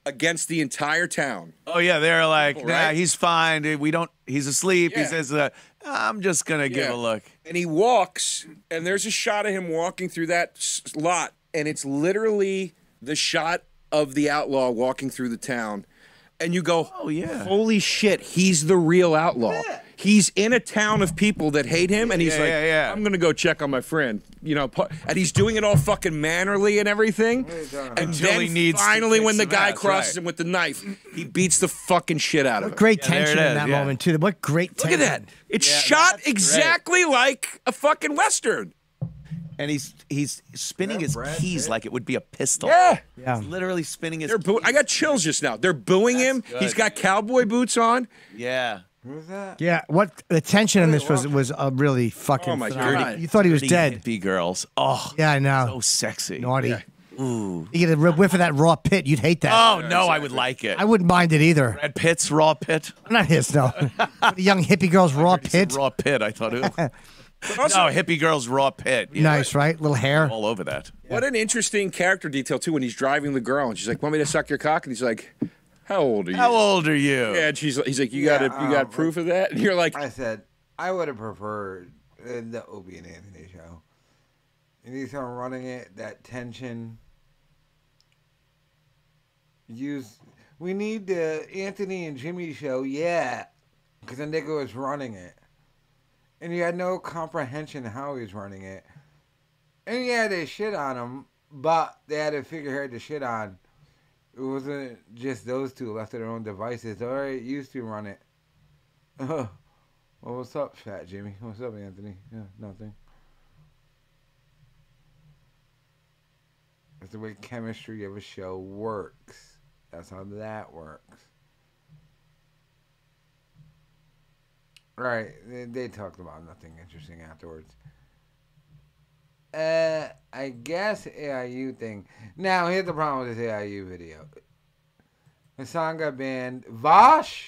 Against the entire town. Oh yeah, they're like, People, nah, right? he's fine. We don't. He's asleep. Yeah. He says, uh, "I'm just gonna give a look." and he walks, and there's a shot of him walking through that lot, and it's literally the shot of the outlaw walking through the town, and you go, Oh, yeah. holy shit, he's the real outlaw." He's in a town of people that hate him, and he's Yeah, like, yeah, yeah. "I'm gonna go check on my friend," you know, and he's doing it all fucking mannerly and everything. And Until then he needs finally, when the guy ass, crosses right. him with the knife, he beats the fucking shit out of him. Great Yeah, tension in that yeah. moment too. What great Look tension. at that! It's Yeah, shot that's great. exactly like a fucking western. And he's he's spinning his keys like it would be a pistol. Yeah. Yeah. He's literally spinning his. They're boo- I got chills just now. They're booing him. good. He's got cowboy boots on. yeah. Who's that? Yeah, what the tension in this was was a really fucking. Oh, my. God. You thought he was dead. Hippie girls. Oh, Yeah, I know. so sexy. Naughty. Yeah. Ooh. You get a whiff of that raw pit, you'd hate that. Oh no, I would like it. I wouldn't mind it either. Brad Pitt's raw pit. Not his, no. (laughs) young hippie girl's raw pit. Raw pit. I thought (laughs) it. Was, Also, no, hippie girl's raw pit. Yeah, Nice, right? Little hair. All over that. what an interesting character detail too. When he's driving the girl, and she's like, "Want me to suck your cock?" And he's like, "How old are you?" How old are you? Yeah, and she's he's like, "You got Yeah, it. You got um, proof of that?" (laughs) And you're like, I said I would have preferred uh, the Opie and Anthony show. You need someone running it, that tension. Use. We need the Anthony and Jimmy show, yeah, because the nigga was running it, and you had no comprehension how he was running it, and yeah, they shit on him, but they had a figurehead to shit on. It wasn't just those two left to their own devices. All right, used to run it. (laughs) well, what's up, Fat Jimmy? What's up, Anthony? Yeah, nothing. That's the way chemistry of a show works. That's how that works. Right. They, they talked about nothing interesting afterwards. Uh, I guess AIU thing. Now, here's the problem with this AIU video. The song got banned. Vaush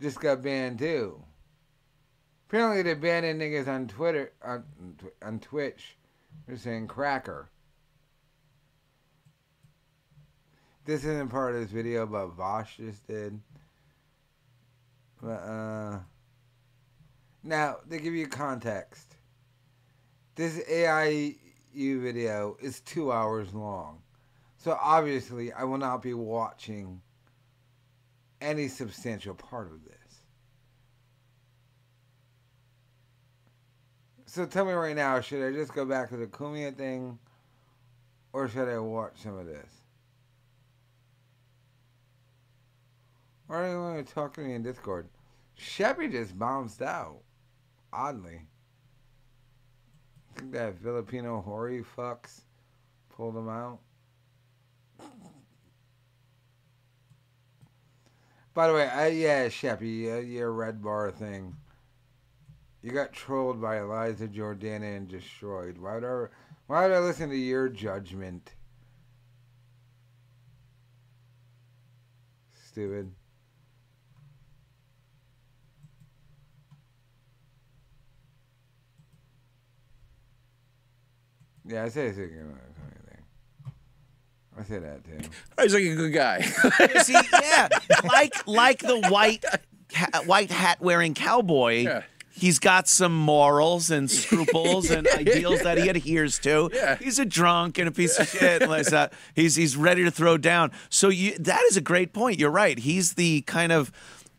just got banned too. Apparently, they're banning niggas on Twitter, on, on Twitch. They're saying cracker. This isn't part of this video, but Vaush just did. But, uh. Now, to give you context, this AIU video is two hours long. So obviously, I will not be watching any substantial part of this. So tell me right now, should I just go back to the Cumia thing or should I watch some of this? Why are you want to me in Discord? Sheppy just bounced out. Oddly. I think that Filipino hoary fucks pulled him out. By the way, I, yeah, Sheppy, uh, your red bar thing. You got trolled by Elisa Jordana and destroyed. Why would I, why would I listen to your judgment? Stupid. Yeah, I say it's a good thing. I say that too. Oh, he's like a good guy. See, (laughs) yeah, like like the white ha- white hat wearing cowboy. Yeah. He's got some morals and scruples and (laughs) ideals that he adheres to. Yeah. He's a drunk and a piece of shit. like that. He's he's ready to throw down. So you that is a great point. You're right. He's the kind of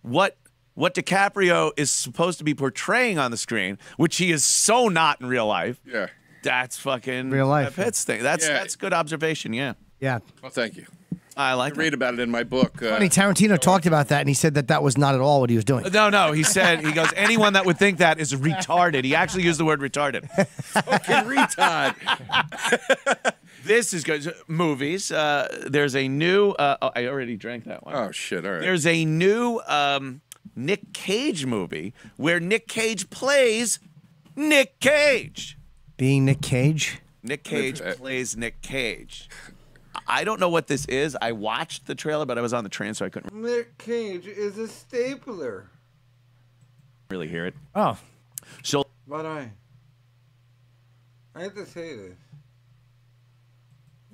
what what DiCaprio is supposed to be portraying on the screen, which he is so not in real life. yeah. That's fucking Real life. Brad Pitt's thing. That's Yeah. that's good observation. Yeah, Yeah. Well, thank you. I I like read about it in my book. Uh, Funny, Tarantino talked about that, and he said that that was not at all what he was doing. No, no. He said he goes. Anyone that would think that is retarded. He actually used the word retarded. fucking retard. (laughs) This is good. Movies. Uh, there's a new. Uh, oh, I already drank that one. Oh shit! All right. There's a new um, Nick Cage movie where Nick Cage plays Nick Cage. Being Nick Cage. Nick Cage uh, plays Nick Cage. I don't know what this is. I watched the trailer, but I was on the train, so I couldn't Nick Cage is a stapler. really hear it. Oh, So But I. I have to say this.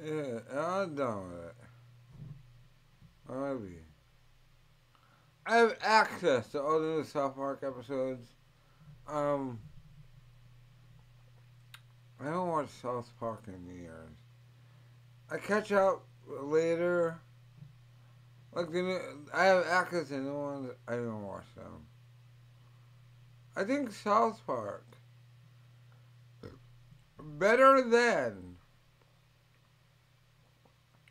Yeah, I'm done with it. I love you. I have access to all the new South Park episodes. Um, I don't watch South Park in years. I catch up later. Like the new, I have access to new ones. I don't watch them. I think South Park better than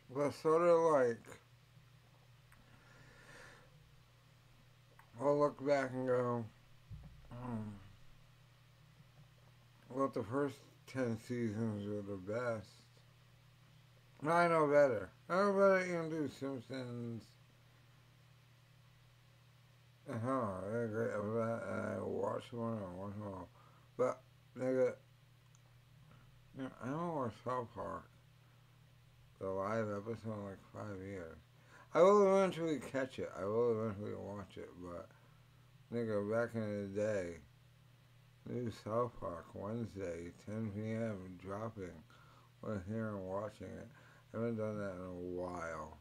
was sort of like I'll look back and go, hmm, well, the first 10 seasons were the best. I know better. I know better you can do Simpsons. Uh-huh, they're great. I, watch one or watch all. But, nigga, you know, I don't watch South Park, the live episode in like five years. I will eventually catch it. I will eventually watch it, but, nigga, back in the day, new South Park, Wednesday, 10 p.m., dropping. We're here and watching it. Haven't done that in a while.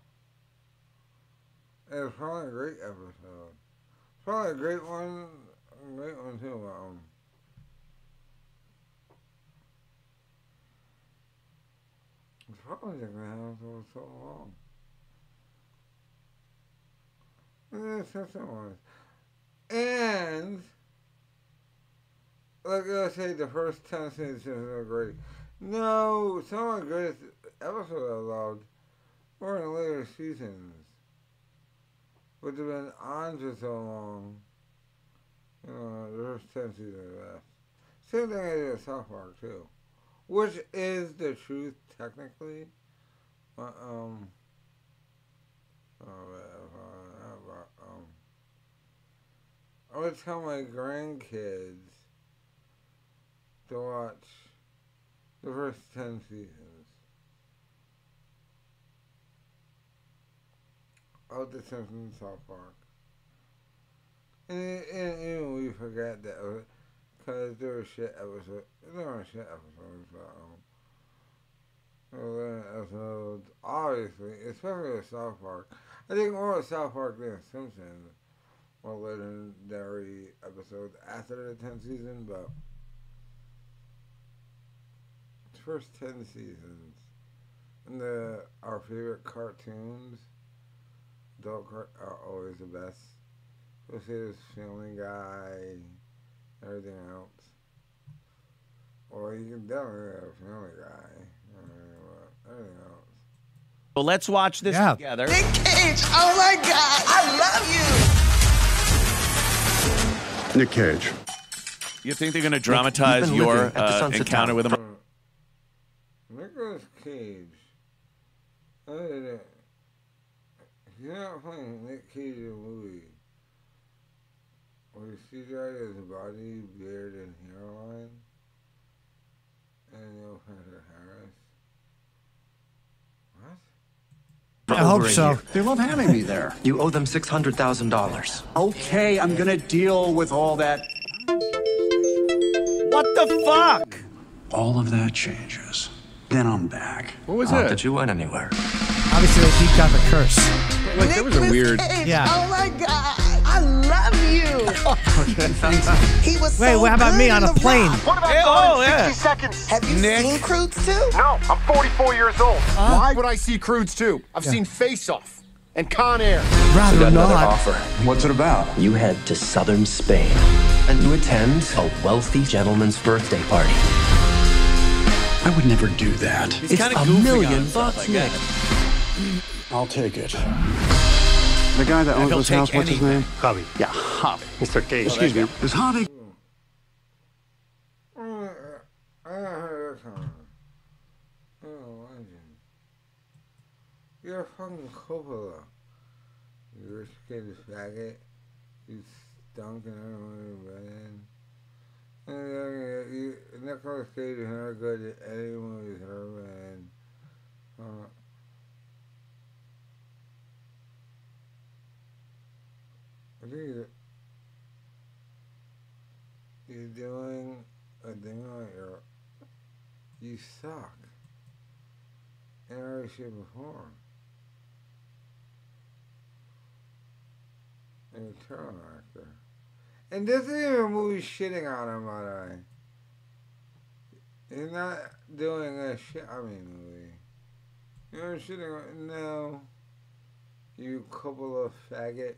It was probably a great episode. Probably a great one, a great one too. Um, it's probably the ground for so long. Yeah, Simpson was. And, like I say, the first 10 seasons are great. No, some of the greatest episodes I loved were in later seasons. Which have been on for so long. You know, the first 10 seasons are best. Same thing I did at South Park, too. Which is the truth, technically. But, um, oh, um, I would tell my grandkids to watch the first 10 seasons of The Simpsons South Park. And, and, and we forget that because there were shit episodes. There were shit episodes, but um, episodes, obviously, especially with South Park. I think more of South Park than Simpsons more legendary episodes after the 10th season, but first 10 seasons and the our favorite cartoons adult cart are always the best especially this family guy everything else or you can definitely have a family guy but everything else Well, let's watch this Yeah. together. Nick Cage, oh my God, I love you. Nick Cage. You think they're going to dramatize been your at the uh, Sunset encounter with him? Nicolas Cage. Other than he's not playing Nick Cage in a movie where he CGI his body, beard, and hairline, and Neil Patrick Harris. What? I hope so. They love having me there. (laughs) You owe them $600,000. Okay, I'm gonna deal with all that. What the fuck? All of that changes. Then I'm back. What was Not that? that you went anywhere. Obviously, they beat out the curse. Like that was a weird. Yeah. Oh my God, I love you. (laughs) he was Wait, so what about good me on a The plane? Rock. What about oh, yeah. seconds. Have you Nick. seen Croods too? No, I'm 44 years old. Why would I see Croods too? I've seen Face Off and Con Air. Rather Another not. offer. What's it about? You head to southern Spain and you attend a wealthy gentleman's birthday party. I would never do that. He's It's a of million bucks, I Nick. I'll take it. The guy that owns this take house, what's his name? Javi. Yeah, Javi. Mr. Cage. Excuse me. Is Javi I I heard that song. Legend. You're a fucking Coppola. You rich kid faggot. You stunk and everyone bed. And uh, you, Nicolas Cage is never good at any movies ever been. Uh, I think you're, you're doing a thing on your. You suck. In every shape or form. And a terrible actor. And this isn't even a movie shitting on him, by the. Uh, he's not doing a shit I mean, movie. You're shitting on. No. You couple of faggot.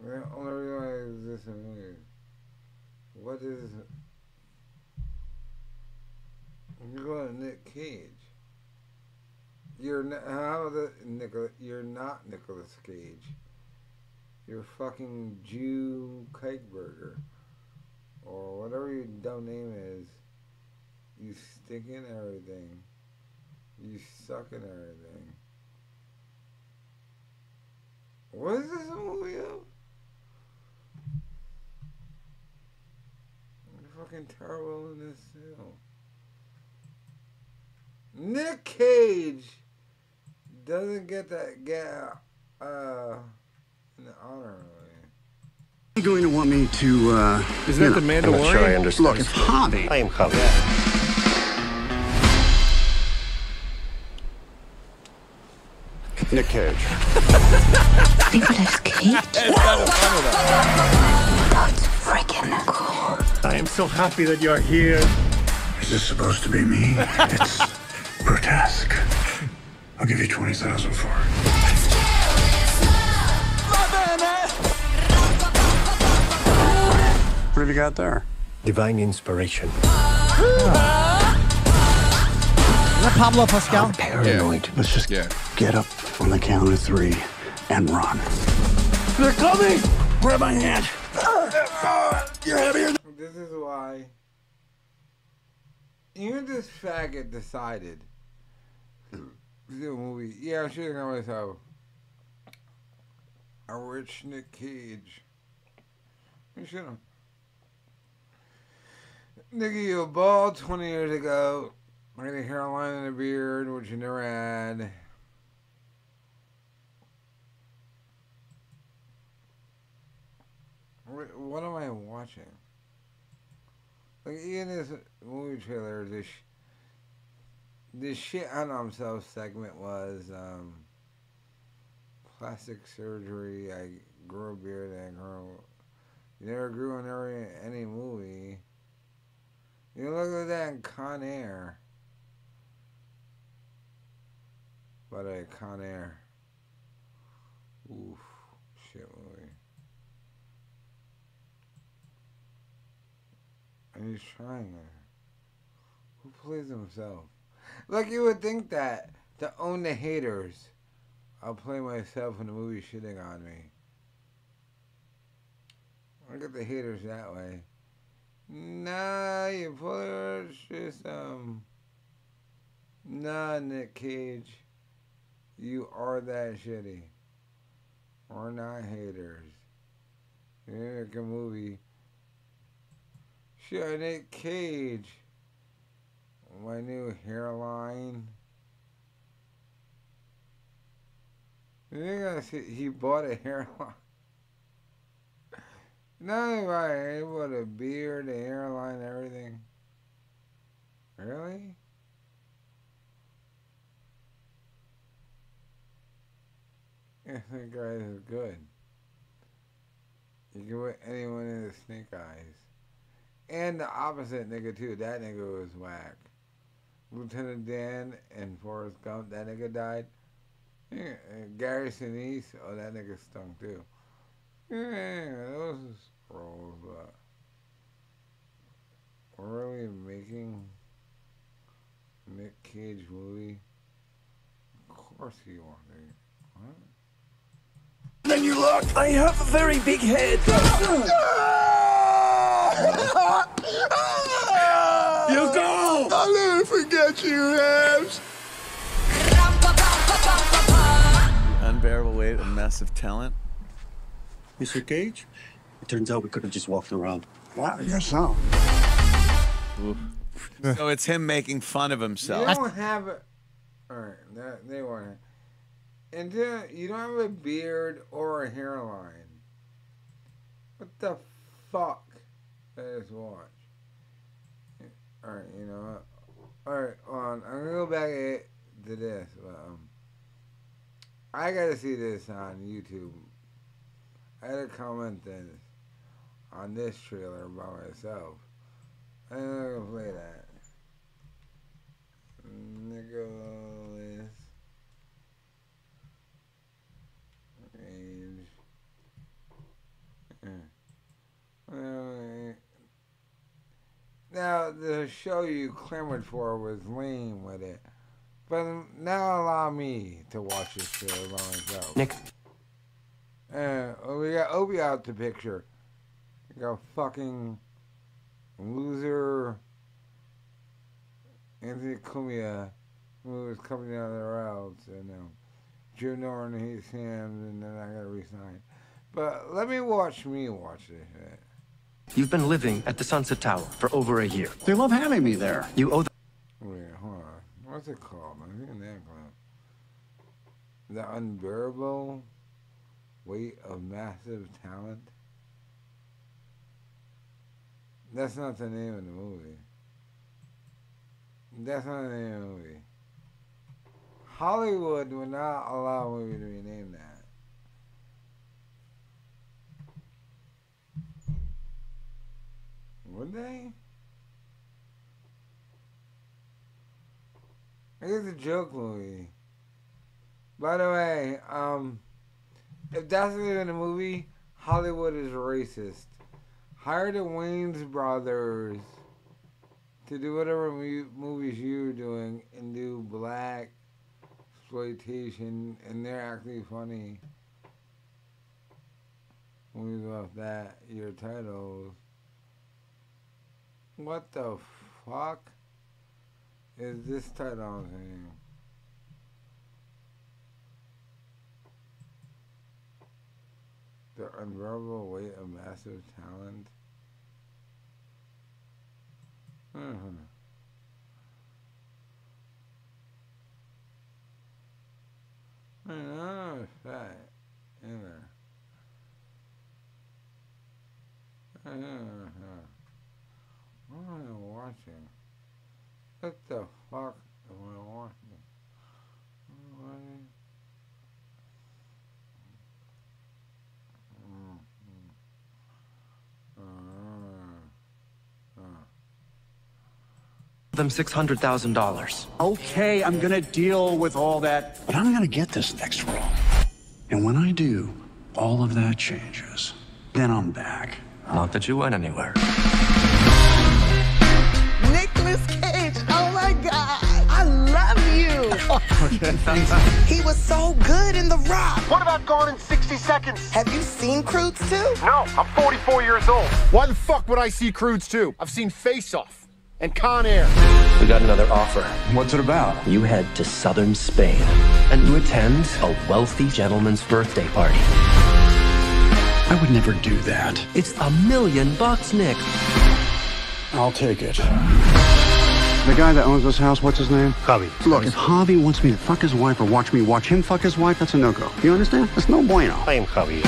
The only reason why it exists in movies. What is. You go to Nick Cage. You're not, how the You're not Nicolas Cage. You're fucking Jew Kikeburger. Or whatever your dumb name is. You stink in everything. You suck in everything. What is this movie of? Fucking terrible in this too. Nick Cage doesn't get that get uh an honorary. you going to want me to, uh... Isn't you that the Mandalorian? I'm not sure I understand. Look, if Javi... I am Javi. Nick Cage. Nicolas Cage. It's kind of funny though. That's freaking cool. I am so happy that you're here. Is this supposed to be me? (laughs) It's grotesque. I'll give you 20000 for it. What have you got there? Divine inspiration. Is that Pablo Pascal? Paranoid. Let's just Yeah. get up on the count of three and run. They're coming! Grab my hand. You're heavier. This is why even this faggot decided to do a movie. Yeah, I'm shooting on myself. a rich Nick Cage. You should have. Nigga, you were bald 20 years ago. I had a hairline and a beard, which you never had. What, am I watching? Like, in this movie trailer, this, this shit on himself segment was, um, plastic surgery. I grew a beard and I grew. Never grew in every, any movie. You look at that in Con Air. The way, Con Air. Oof, shit movie. And he's trying it. Who plays himself? Like you would think that to own the haters, I'll play myself in the movie shitting on me. I get the haters that way. Nah, you. It's just um. Nah, Nick Cage, you are that shitty. We're not haters. You make a movie. Sure, Nick Cage. My new hairline. You gonna see? He bought a (laughs) hairline. Not anybody he bought a beard, a hairline, everything. Really? (laughs) That guy is good. You can put anyone in the snake eyes. And the opposite nigga too. That nigga was whack. Lieutenant Dan and Forrest Gump, that nigga died. Yeah, Gary Sinise, oh that nigga stunk too. Yeah, those roles, but we're really making Nick Cage movie. Of course he wanted. What? Then you look. I have a very big head. (laughs) you go. I'll never forget you, Habs. Unbearable weight of massive talent. Mr. Cage? It turns out we could have just walked around. Wow, I guess so. So it's him making fun of himself. You himself. don't have a. Alright, that, they want it. And then you don't have a beard or a hairline. What the fuck? Let's watch. Alright, you know what? Alright, on. I'm gonna go back to this. But, um, I gotta see this on YouTube. I had a comment this on this trailer by myself. I'm gonna play that. Nicolas Cage. Now, the show you clamored for was lame with it. But now allow me to watch this show by myself. Nick. Uh, we got Opie out the picture. We got fucking loser Anthony Cumia, who was coming down the routes, and um, Joe Norton hates him, and then I gotta resign. But let me watch me watch this shit. You've been living at the Sunset Tower for over a year. They love having me there. You owe the Wait, hold on. What's it called? I think that club. The unbearable weight of massive talent. That's not the name of the movie. That's not the name of the movie. Hollywood would not allow a movie to be named that. Would they? I guess a joke movie. By the way, um, if that's even a movie, Hollywood is racist. Hire the Wayans brothers to do whatever movies you're doing and do black exploitation, and they're actually funny. Movies about that, your titles. What the fuck is this title I'm The unbearable weight of massive talent. Mhm. I know it's fat, you know. Uh-huh. What am I watching? What the fuck am I watching? What? Them $600,000. Okay, I'm gonna deal with all that. But I'm gonna get this next role. And when I do, all of that changes. Then I'm back. Not that you went anywhere. Nicolas Cage, oh my God, I love you. (laughs) he was so good in The Rock. What about Gone in 60 Seconds? Have you seen Croods 2? No, I'm 44 years old. Why the fuck would I see Croods 2? I've seen Face Off and Con Air. We got another offer. What's it about? You head to southern Spain and you attend a wealthy gentleman's birthday party. I would never do that. It's a million bucks, Nick. I'll take it. The guy that owns this house, what's his name? Javi. Look, if Javi wants me to fuck his wife or watch me watch him fuck his wife, that's a no-go. You understand? That's no bueno. I am Javi.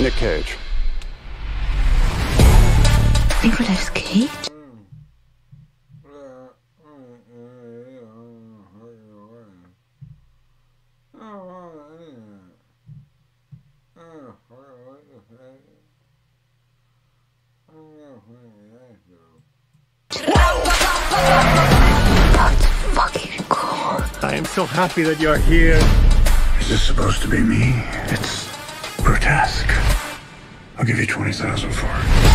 Nick Cage. Nicolas Cage? Fucking cool. I am so happy that you're here. Is this supposed to be me? It's grotesque. I'll give you 20,000 for it.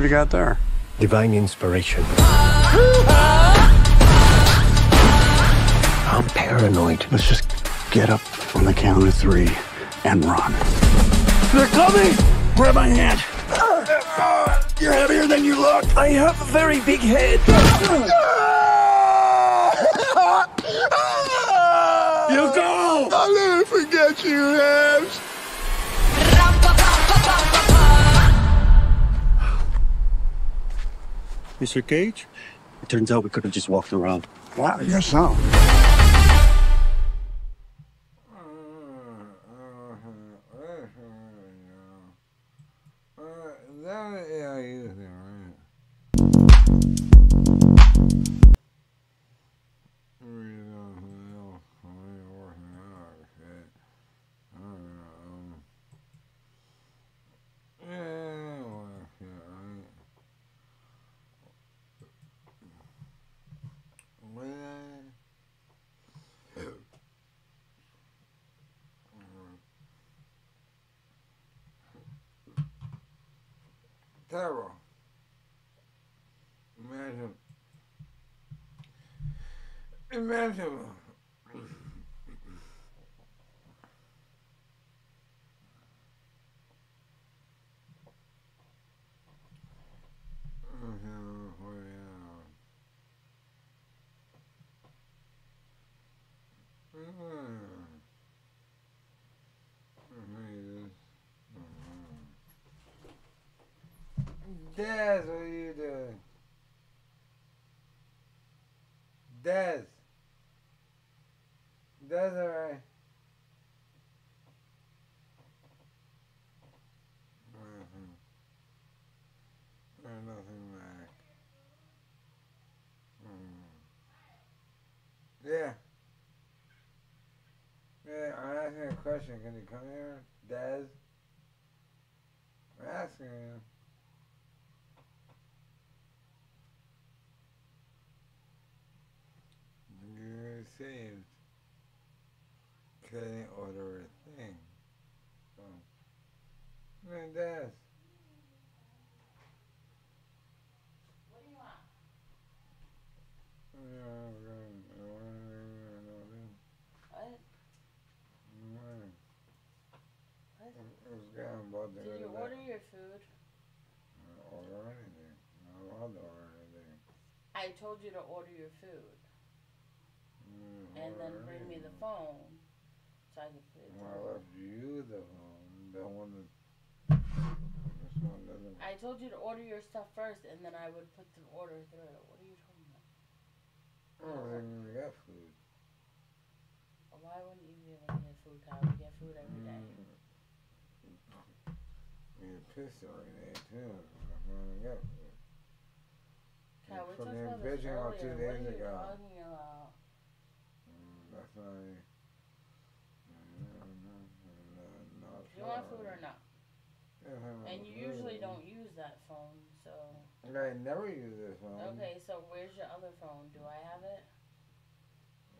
Have you got there? Divine inspiration. I'm paranoid. Let's just get up on the count of three and run. They're coming! Grab my hand. You're heavier than you look. I have a very big head. You go! I'll never forget you, Habs. Mr. Cage? It turns out we could have just walked around. Wow, I guess so. Terrible. Imagine. Imagine. Dez, what are you doing? Dez. Desiree. Mm-hmm. There's nothing back. Mm. Yeah. Yeah, I'm asking a question. Can you come here, Dez? I'm asking you. You're saved. Couldn't order a thing. So, man, Daz. What do you want? What? What? Did you order your food? Order anything. I don't want to order anything. I I told you to order your food mm, and then bring me the phone so I could put it Well, I left you the phone. The one that. This one doesn't. I told you to order your stuff first and then I would put the order through. What are you talking about? Oh, I didn't even food. Why wouldn't you be able to get food, Kyle? You get food every day. You pissed every day too. I finally got food. Kyle, we From talked the about this pigeon out two. Days ago. Mm, That's Do you want food or not? Yeah, And you usually don't use that phone, so. I never use this phone. Okay, so where's your other phone? Do I have it?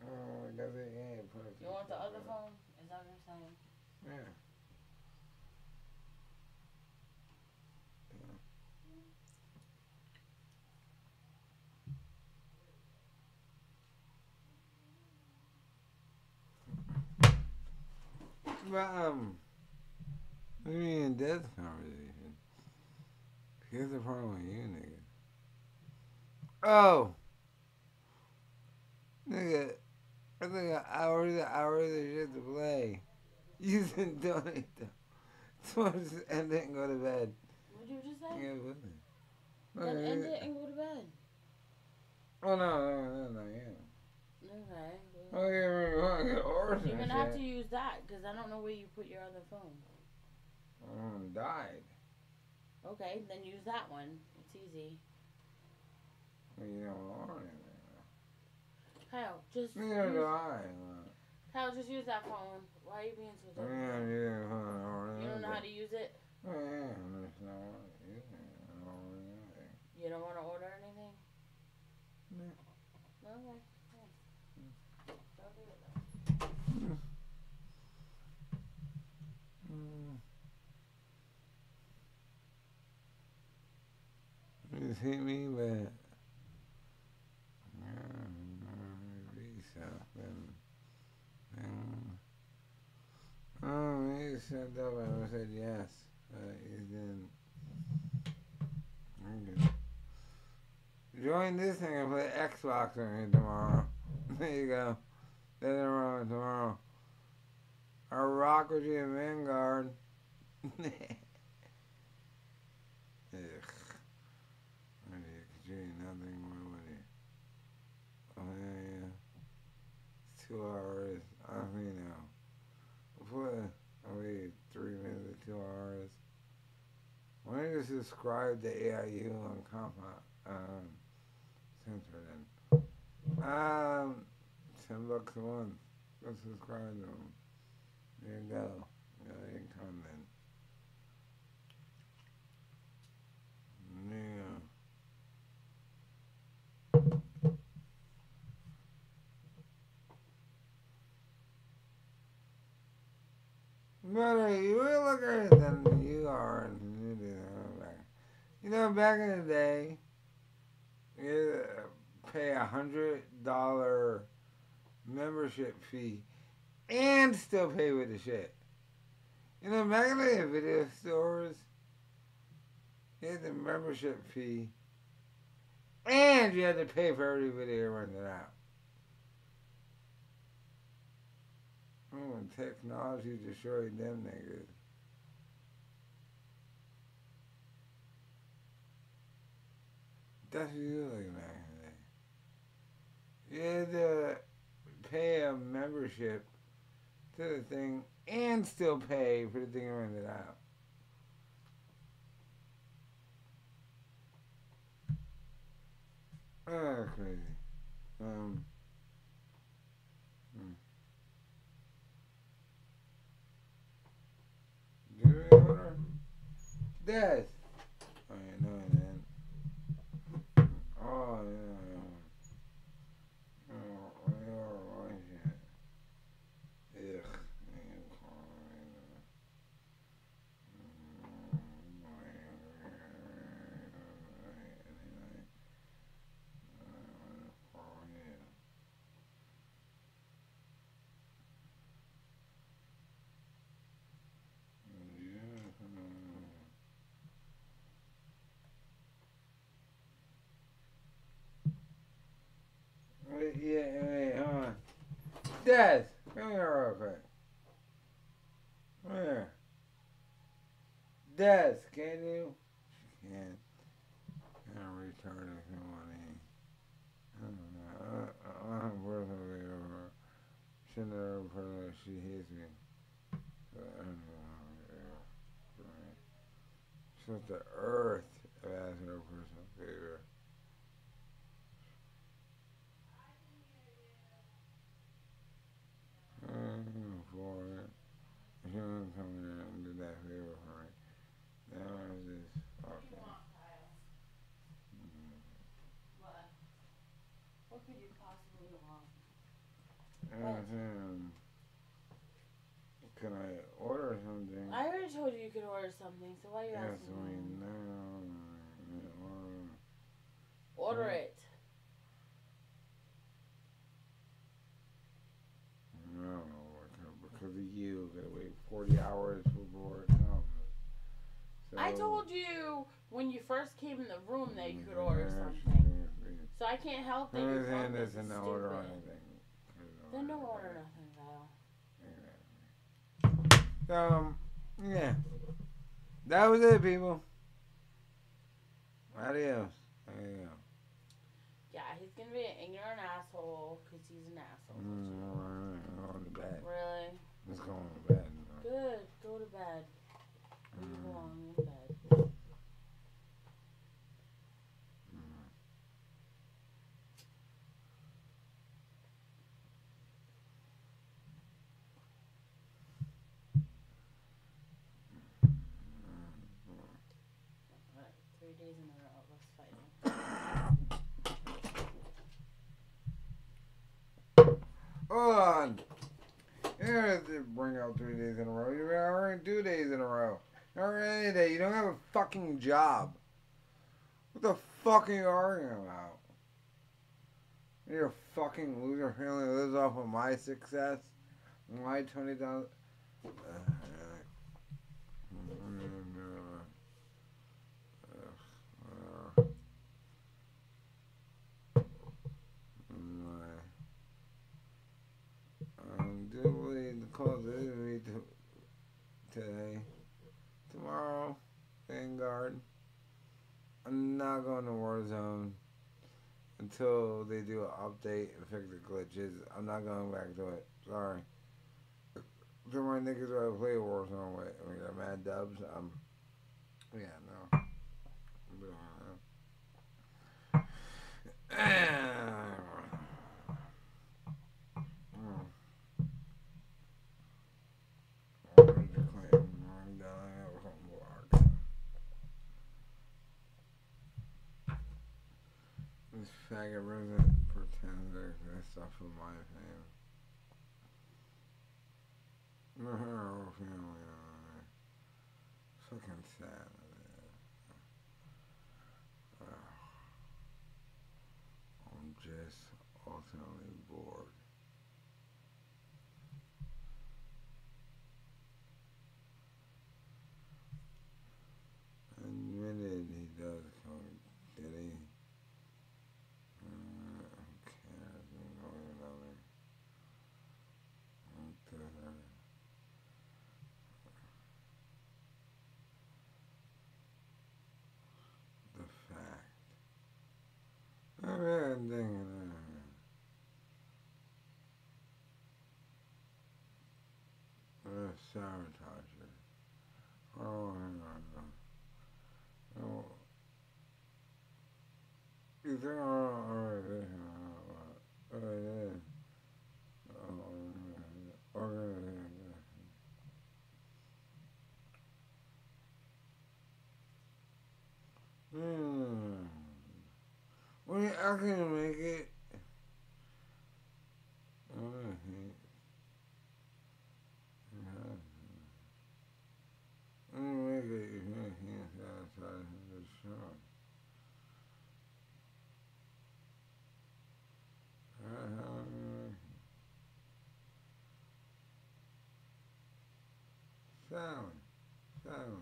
Oh, it doesn't. Yeah, You want the other phone? Is that what you're saying? Yeah. But um, we me in death conversation. Here's the problem with you, nigga. Oh, nigga, I think hours and hours of shit to play. (laughs) You didn't donate them. So just end it and go to bed. What did you just say? Yeah, with it. Then end it and go to bed. Oh no, no, no, no, yeah. Okay. Oh yeah, we're going to You're gonna have to use that because I don't know where you put your other phone. Um, died. Okay, then use that one. It's easy. You don't want it. Kyle, just Neither use, do I. Kyle, just use that phone. Why are you being so dumb? You don't know how to use it. Yeah, I'm just not want to use it. I don't want to use it. You don't want to order anything. No. Okay. Yeah. Don't do it then. Mm. Hit me, but oh, he said that, but I said yes, but he didn't. Okay. Join this thing and play Xbox with me tomorrow. There you go. Then around tomorrow. I'll rock with you in Vanguard. Ugh. I could do nothing more with it. Oh, yeah, yeah. It's two hours. I mean. We'll put, I mean, three minutes or two hours. Why don't you subscribe to AIU on Compa, um, Center then? Um, 10 bucks a month. Go subscribe to them. There you go. Yeah, you can come. Yeah. Better, uh, you will look at it than you are. you. You know, back in the day, you uh, pay a hundred dollar membership fee and still pay with the shit. You know, back in the day, video stores, you had the membership fee and you had to pay for every video rented out. Oh, and technology destroyed them niggas. That's like back in the. You had to pay a membership to the thing and still pay for the thing rented out. Oh, crazy. Um. Hmm. Do you order? Death. Yeah, no, man. Oh, yeah. Oh, we are like it. Ugh. man, Des, come here real quick. Come here. Des, can you? She can't. I'm retarded. Come on in. I don't know. I, I, I'm worth it over. She never put her. She hates me. So, I don't know. She's the earth if I ask her for some favor. Mm, for it. She won't come in and do that favor for me. Now I just fucking. What? What could you possibly want? Um, can I order something? I already told you you could order something, so why are you Yes, asking me? mean, no. Order it. No, because- because of you, gotta wait 40 hours before it comes. So, I told you when you first came in the room that you could order something. So I can't help that I'm you're not saying drunk this and in order or anything. Then don't order nothing. So, um, yeah. That was it, people. Adios. There you go. Yeah, he's gonna be an ignorant asshole because he's an asshole. Mm, all right, I'm going to bed. Really? Let's go on to bed. Good. Go to bed. You Mm. belong in bed. Alright, three days in a row of us fighting. On. Don't bring out three days in a row. You're already two days in a row. Any day. You don't have a fucking job. What the fuck are you arguing about? You're a fucking loser. Family that lives off of my success. My twenty thousand. Um, to today. Tomorrow, Vanguard. I'm not going to Warzone until they do an update and fix the glitches. I'm not going back to it. Sorry. To my niggas who I play Warzone with, we got mad dubs. Um, yeah, no. I'm doing that. (clears throat) This faggot resident pretends there's this stuff in my fame. (laughs) No, her whole family on it. Fucking sad. Ugh. I'm just ultimately bored. Admitted he does come, did he? Uh, who cares? We know another. What the heck? The fact. I'm really thinking, uh, uh, sabotager. Oh, hang on. no. Oh. You think I'm alright? Oh, yeah. Oh, organization. Hmm. Well, I can make it. Oh, yeah. Yeah. I'm gonna make it if you can't satisfy the shot. Seven. Seven.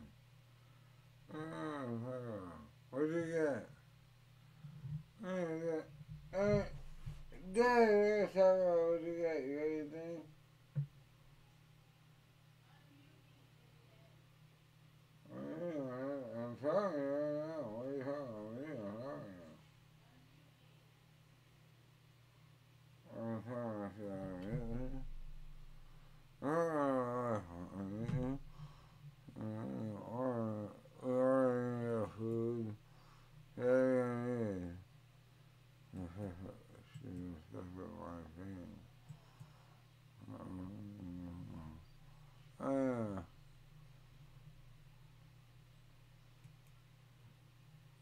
Oh, What'd you get? I got, uh, Yeah, yeah, so what you got? You got anything? I'm telling you right now. What are you talking about? I'm telling you. I'm telling you. Or, or food. Yeah, yeah, yeah. She was stuck with my thing. Uh,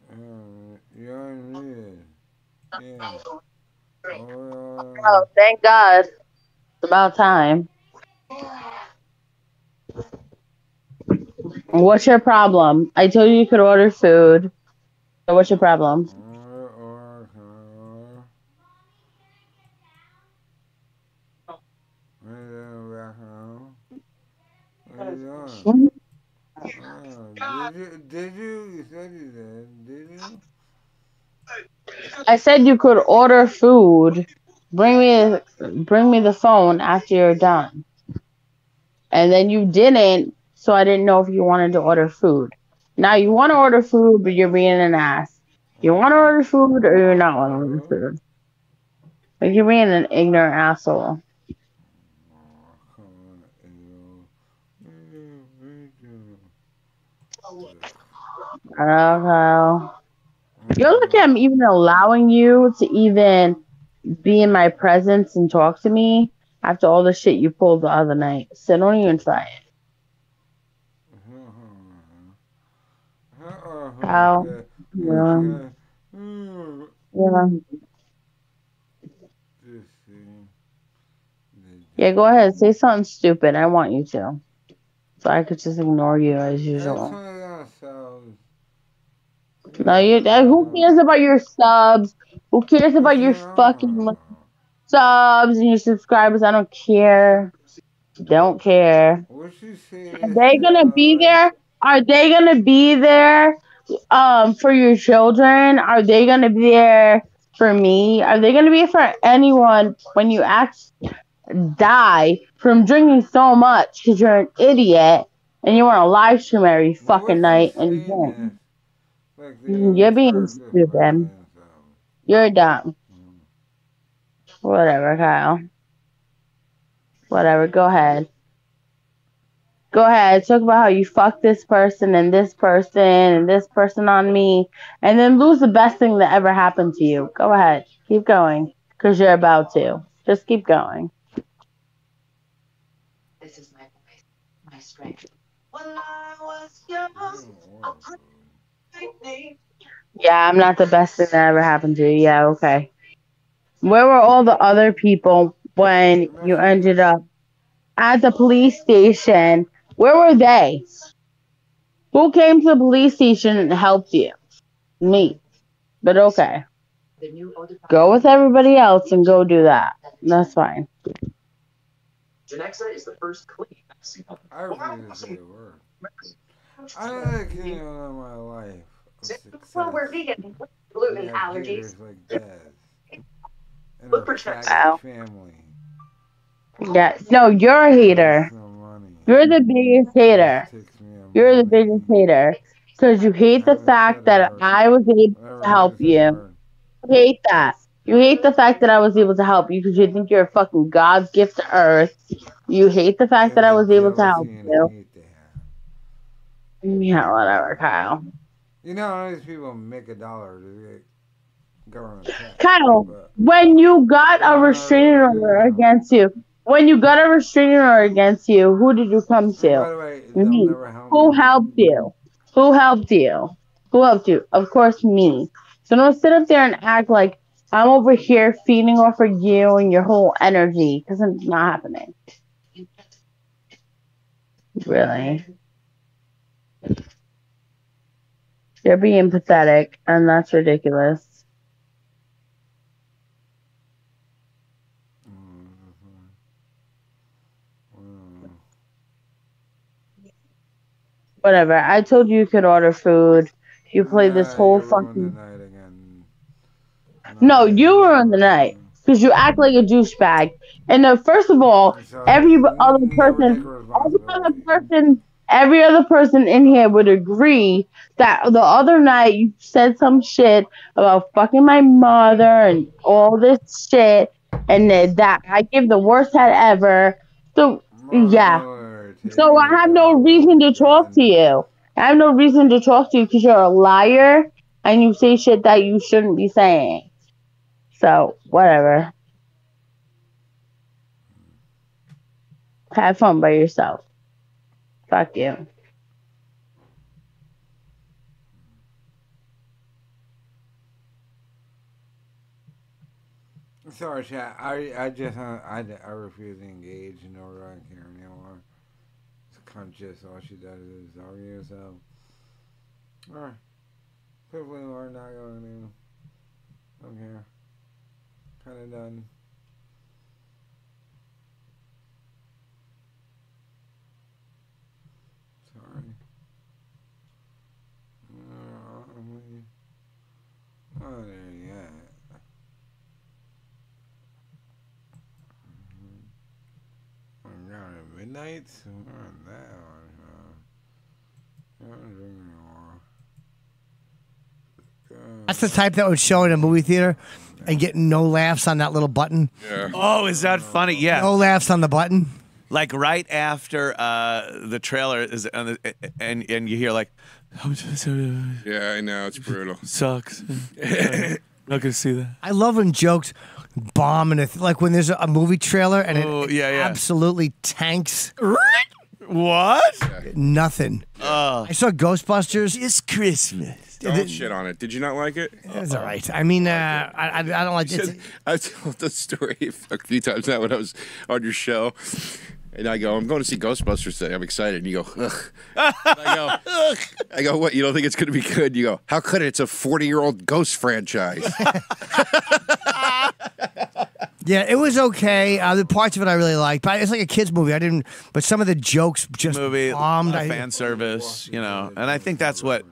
yeah, you're muted. Yeah. Oh, thank God. It's about time. What's your problem? I told you you could order food. So what's your problem? Did you, did you? You said you did. Did you? I said you could order food. Bring me bring me the phone after you're done. And then you didn't, so I didn't know if you wanted to order food. Now you want to order food, but you're being an ass. You want to order food or you're not want to order food. Like you're being an ignorant asshole. (laughs) Know. You're lucky I'm even allowing you to even be in my presence and talk to me after all the shit you pulled the other night. So don't even try it. How? Yeah. Yeah. Yeah, go ahead. Say something stupid. I want you to. So I could just ignore you as usual. No, you. uh, Who cares about your subs? Who cares about your fucking subs and your subscribers? I don't care. Don't care. What she say? Are they gonna be there? Are they gonna be there? Um, for your children? Are they gonna be there for me? Are they gonna be for anyone when you actually die from drinking so much because you're an idiot and you want to live stream every fucking night and drink? Mm, you're being stupid. You're dumb. Whatever, Kyle. Whatever, go ahead. Go ahead. Talk about how you fucked this person and this person and this person on me, and then lose the best thing that ever happened to you. Go ahead. Keep going, because you're about to. Just keep going. This is my voice, my strength. When I was young, a pretty Yeah, I'm not the best thing that ever happened to you. Yeah, okay. Where were all the other people when you ended up at the police station? Where were they? Who came to the police station and helped you? Me. But okay. the new older Go with everybody else and go do that. That's fine. Genexa is the first clean I vaccine. I refuse to say a word. I don't like any of my life. of success. Well, we're vegan. Gluten Yeah, allergies. haters like Dez. And Look for faggot Wow. family. Yeah. No, you're a hater. You're the biggest hater. You're the biggest hater. Because you hate the fact that I was able to help you. You hate that. You hate the fact that I was able to help you because you think you're a fucking God's gift to earth. You hate the fact that I was able to help you. Yeah, whatever, Kyle. You know these people make a dollar to get government tax. Kyle, when you got a restraining order against you, when you got a restraining order against you, who did you come to? Me. Who helped you? Who helped you? Who helped you? Of course, me. So don't sit up there and act like I'm over here feeding off of you and your whole energy because it's not happening. Really. You're being pathetic, and that's ridiculous. Whatever. I told you you could order food. You played this whole fucking. No, you ruined the night. because you act like a douchebag. And uh, first of all, every other person, every other person, every other person in here would agree that the other night you said some shit about fucking my mother and all this shit, and that I give the worst head ever. So yeah. So I have no reason to talk to you. I have no reason to talk to you because you're a liar and you say shit that you shouldn't be saying. So whatever. Have fun by yourself. Fuck you. Sorry, chat. I I just uh, I, I refuse to engage in no I care anymore. It's conscious. All she does is argue. So, alright. People who are not going to. Don't care. Kind of done. Sorry. Uh, oh, there you go. I'm down at midnight. We're that one. I don't drink anymore. That's the type that would show in a movie theater and get no laughs on that little button. Yeah. Oh, is that funny? Yeah. No laughs on the button. Like right after uh, the trailer is, on the, and and you hear like, (laughs) yeah, I know it's brutal. Sucks. (laughs) Not gonna see that. I love when jokes bomb and it, like when there's a, a movie trailer and Oh, it yeah, yeah. absolutely tanks. What? Nothing. I saw Ghostbusters. It's Christmas. Don't shit on it. Did you not like it? It's all right. I mean, uh, I, I, I don't like You it. I told the story a few times now when I was on your show. And I go, I'm going to see Ghostbusters today. I'm excited. And you go, ugh. I go, (laughs) ugh. I go, what? You don't think it's going to be good? You go, how could it? It's a 40 year old ghost franchise. (laughs) Yeah, it was okay. Uh, the parts of it I really liked, but it's like a kids movie. I didn't, but some of the jokes just movie, bombed. lot of I- fan service, you know, and I think that's what,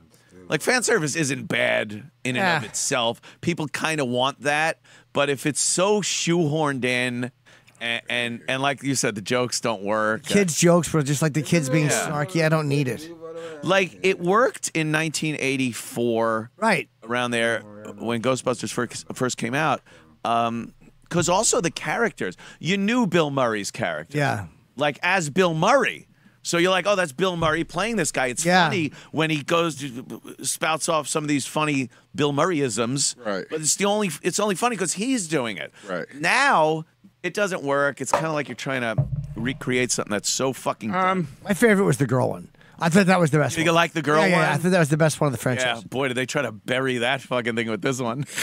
like, fan service isn't bad in and Yeah. of itself. People kind of want that, but if it's so shoehorned in, and, and and like you said, the jokes don't work. kids jokes were just like the kids being Yeah. snarky. I don't need it. Like it worked in 1984, right around there when Ghostbusters first first came out. Um, because also the characters, you knew Bill Murray's character, Yeah. like as Bill Murray. So you're like, oh, that's Bill Murray playing this guy. It's Yeah. funny when he goes to spouts off some of these funny Bill Murrayisms. Right. But it's the only it's only funny because he's doing it. Right. Now it doesn't work. It's kind of like you're trying to recreate something that's so fucking. Um, My favorite was the girl one. I thought that was the best. You one. like the girl yeah, yeah, one? I thought that was the best one of the yeah, franchise. boy, did they try to bury that fucking thing with this one. (laughs)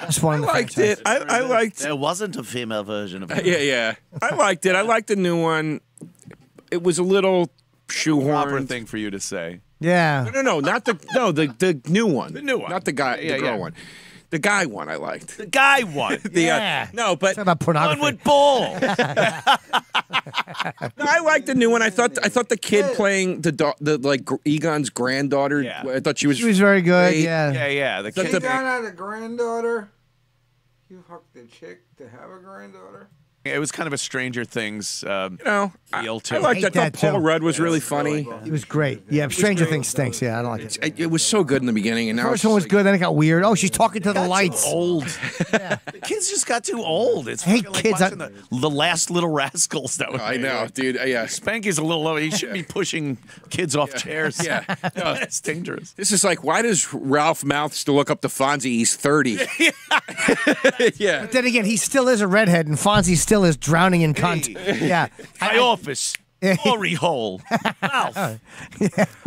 Best one of the liked franchise. it. I, I liked There wasn't a female version of it. Yeah, yeah. I liked it. I (laughs) liked the new one. It was a little Proper shoehorned. thing for you to say. Yeah. No, no, no, not the no the the new one. The new one. not the guy, Yeah, the girl yeah. one. The guy one I liked. The guy one. (laughs) The, uh, Yeah. no, but Talk about pornography. One with bull. No, I liked the new one. I thought I thought the kid playing the da- the like Egon's granddaughter. Yeah. I thought she was. She was very good. great. Yeah. yeah, yeah. The kid. You the- down at a granddaughter? You fucked the chick to have a granddaughter? It was kind of a Stranger Things um, You know, feel to I it. liked hate that. I that, thought Paul too. Rudd was really funny. He was great. Yeah, Stranger Things stinks. Yeah, I don't like it. It, it was so good in the beginning, and now First it's one was like- good, then it got weird. Oh, she's talking to the Got lights. too old. (laughs) The kids just got too old. It's hey like kids. watching the, the last little rascals (laughs) that was I made. know, dude. Uh, yeah, Spanky's a little low. He shouldn't be pushing kids off chairs. Yeah. (laughs) No. it's dangerous. This is like, why does Ralph Malph's to look up to Fonzie? He's 30. yeah. But then again, he still is a redhead, and Fonzie still is drowning in cunt. Yeah. (laughs) My office. (laughs) Glory hole. Ralph. (laughs)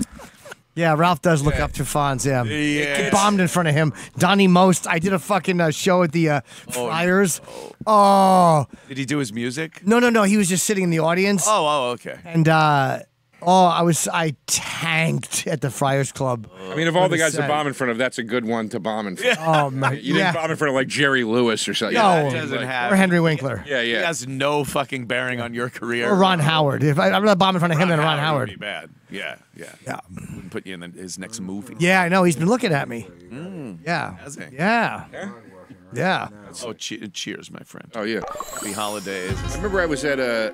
Yeah, Ralph does look up to Fonz. Yeah, Yeah. Get bombed in front of him. Donny Most. I did a fucking uh, show at the uh, Friars. Oh Did he do his music? no, no, no! He was just sitting in the audience, Oh, oh, okay. and uh, oh, I was I tanked at the Friars Club. I mean, of all the What a guys to bomb in front of, that's a good one to bomb in front of. Oh man, You didn't bomb in front of like Jerry Lewis or something. No. Yeah, That doesn't like- have- or Henry Winkler Yeah, yeah. He yeah. has no fucking bearing on your career. or Ron Howard. If I, I'd rather bomb in front of him than Ron would Howard. be bad. Yeah, yeah. Yeah, Wouldn't put you in the, his next movie. yeah, I know. He's been looking at me. Mm. Yeah, Has he? yeah. Yeah. Oh, che- cheers, my friend. Oh yeah. Happy holidays. I remember I was at a.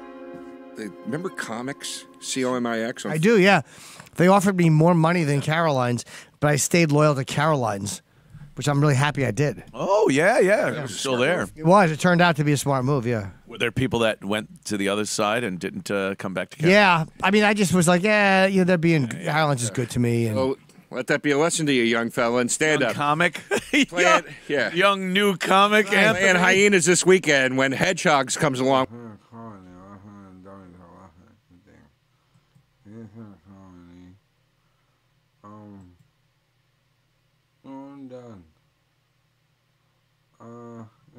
Remember comics? C O M I X. I do, yeah. They offered me more money than Caroline's, but I stayed loyal to Caroline's, which I'm really happy I did. Oh yeah, yeah. It was still there. It was. It turned out to be a smart move, yeah. Were there people that went to the other side and didn't uh, come back together? Yeah. I mean, I just was like, yeah, you know, they're being, Caroline's is good to me. And Oh, let that be a lesson to you, young fella, and stand Young up. comic. (laughs) Playing, yeah. Young new comic. And hyenas this weekend when hedgehogs comes along.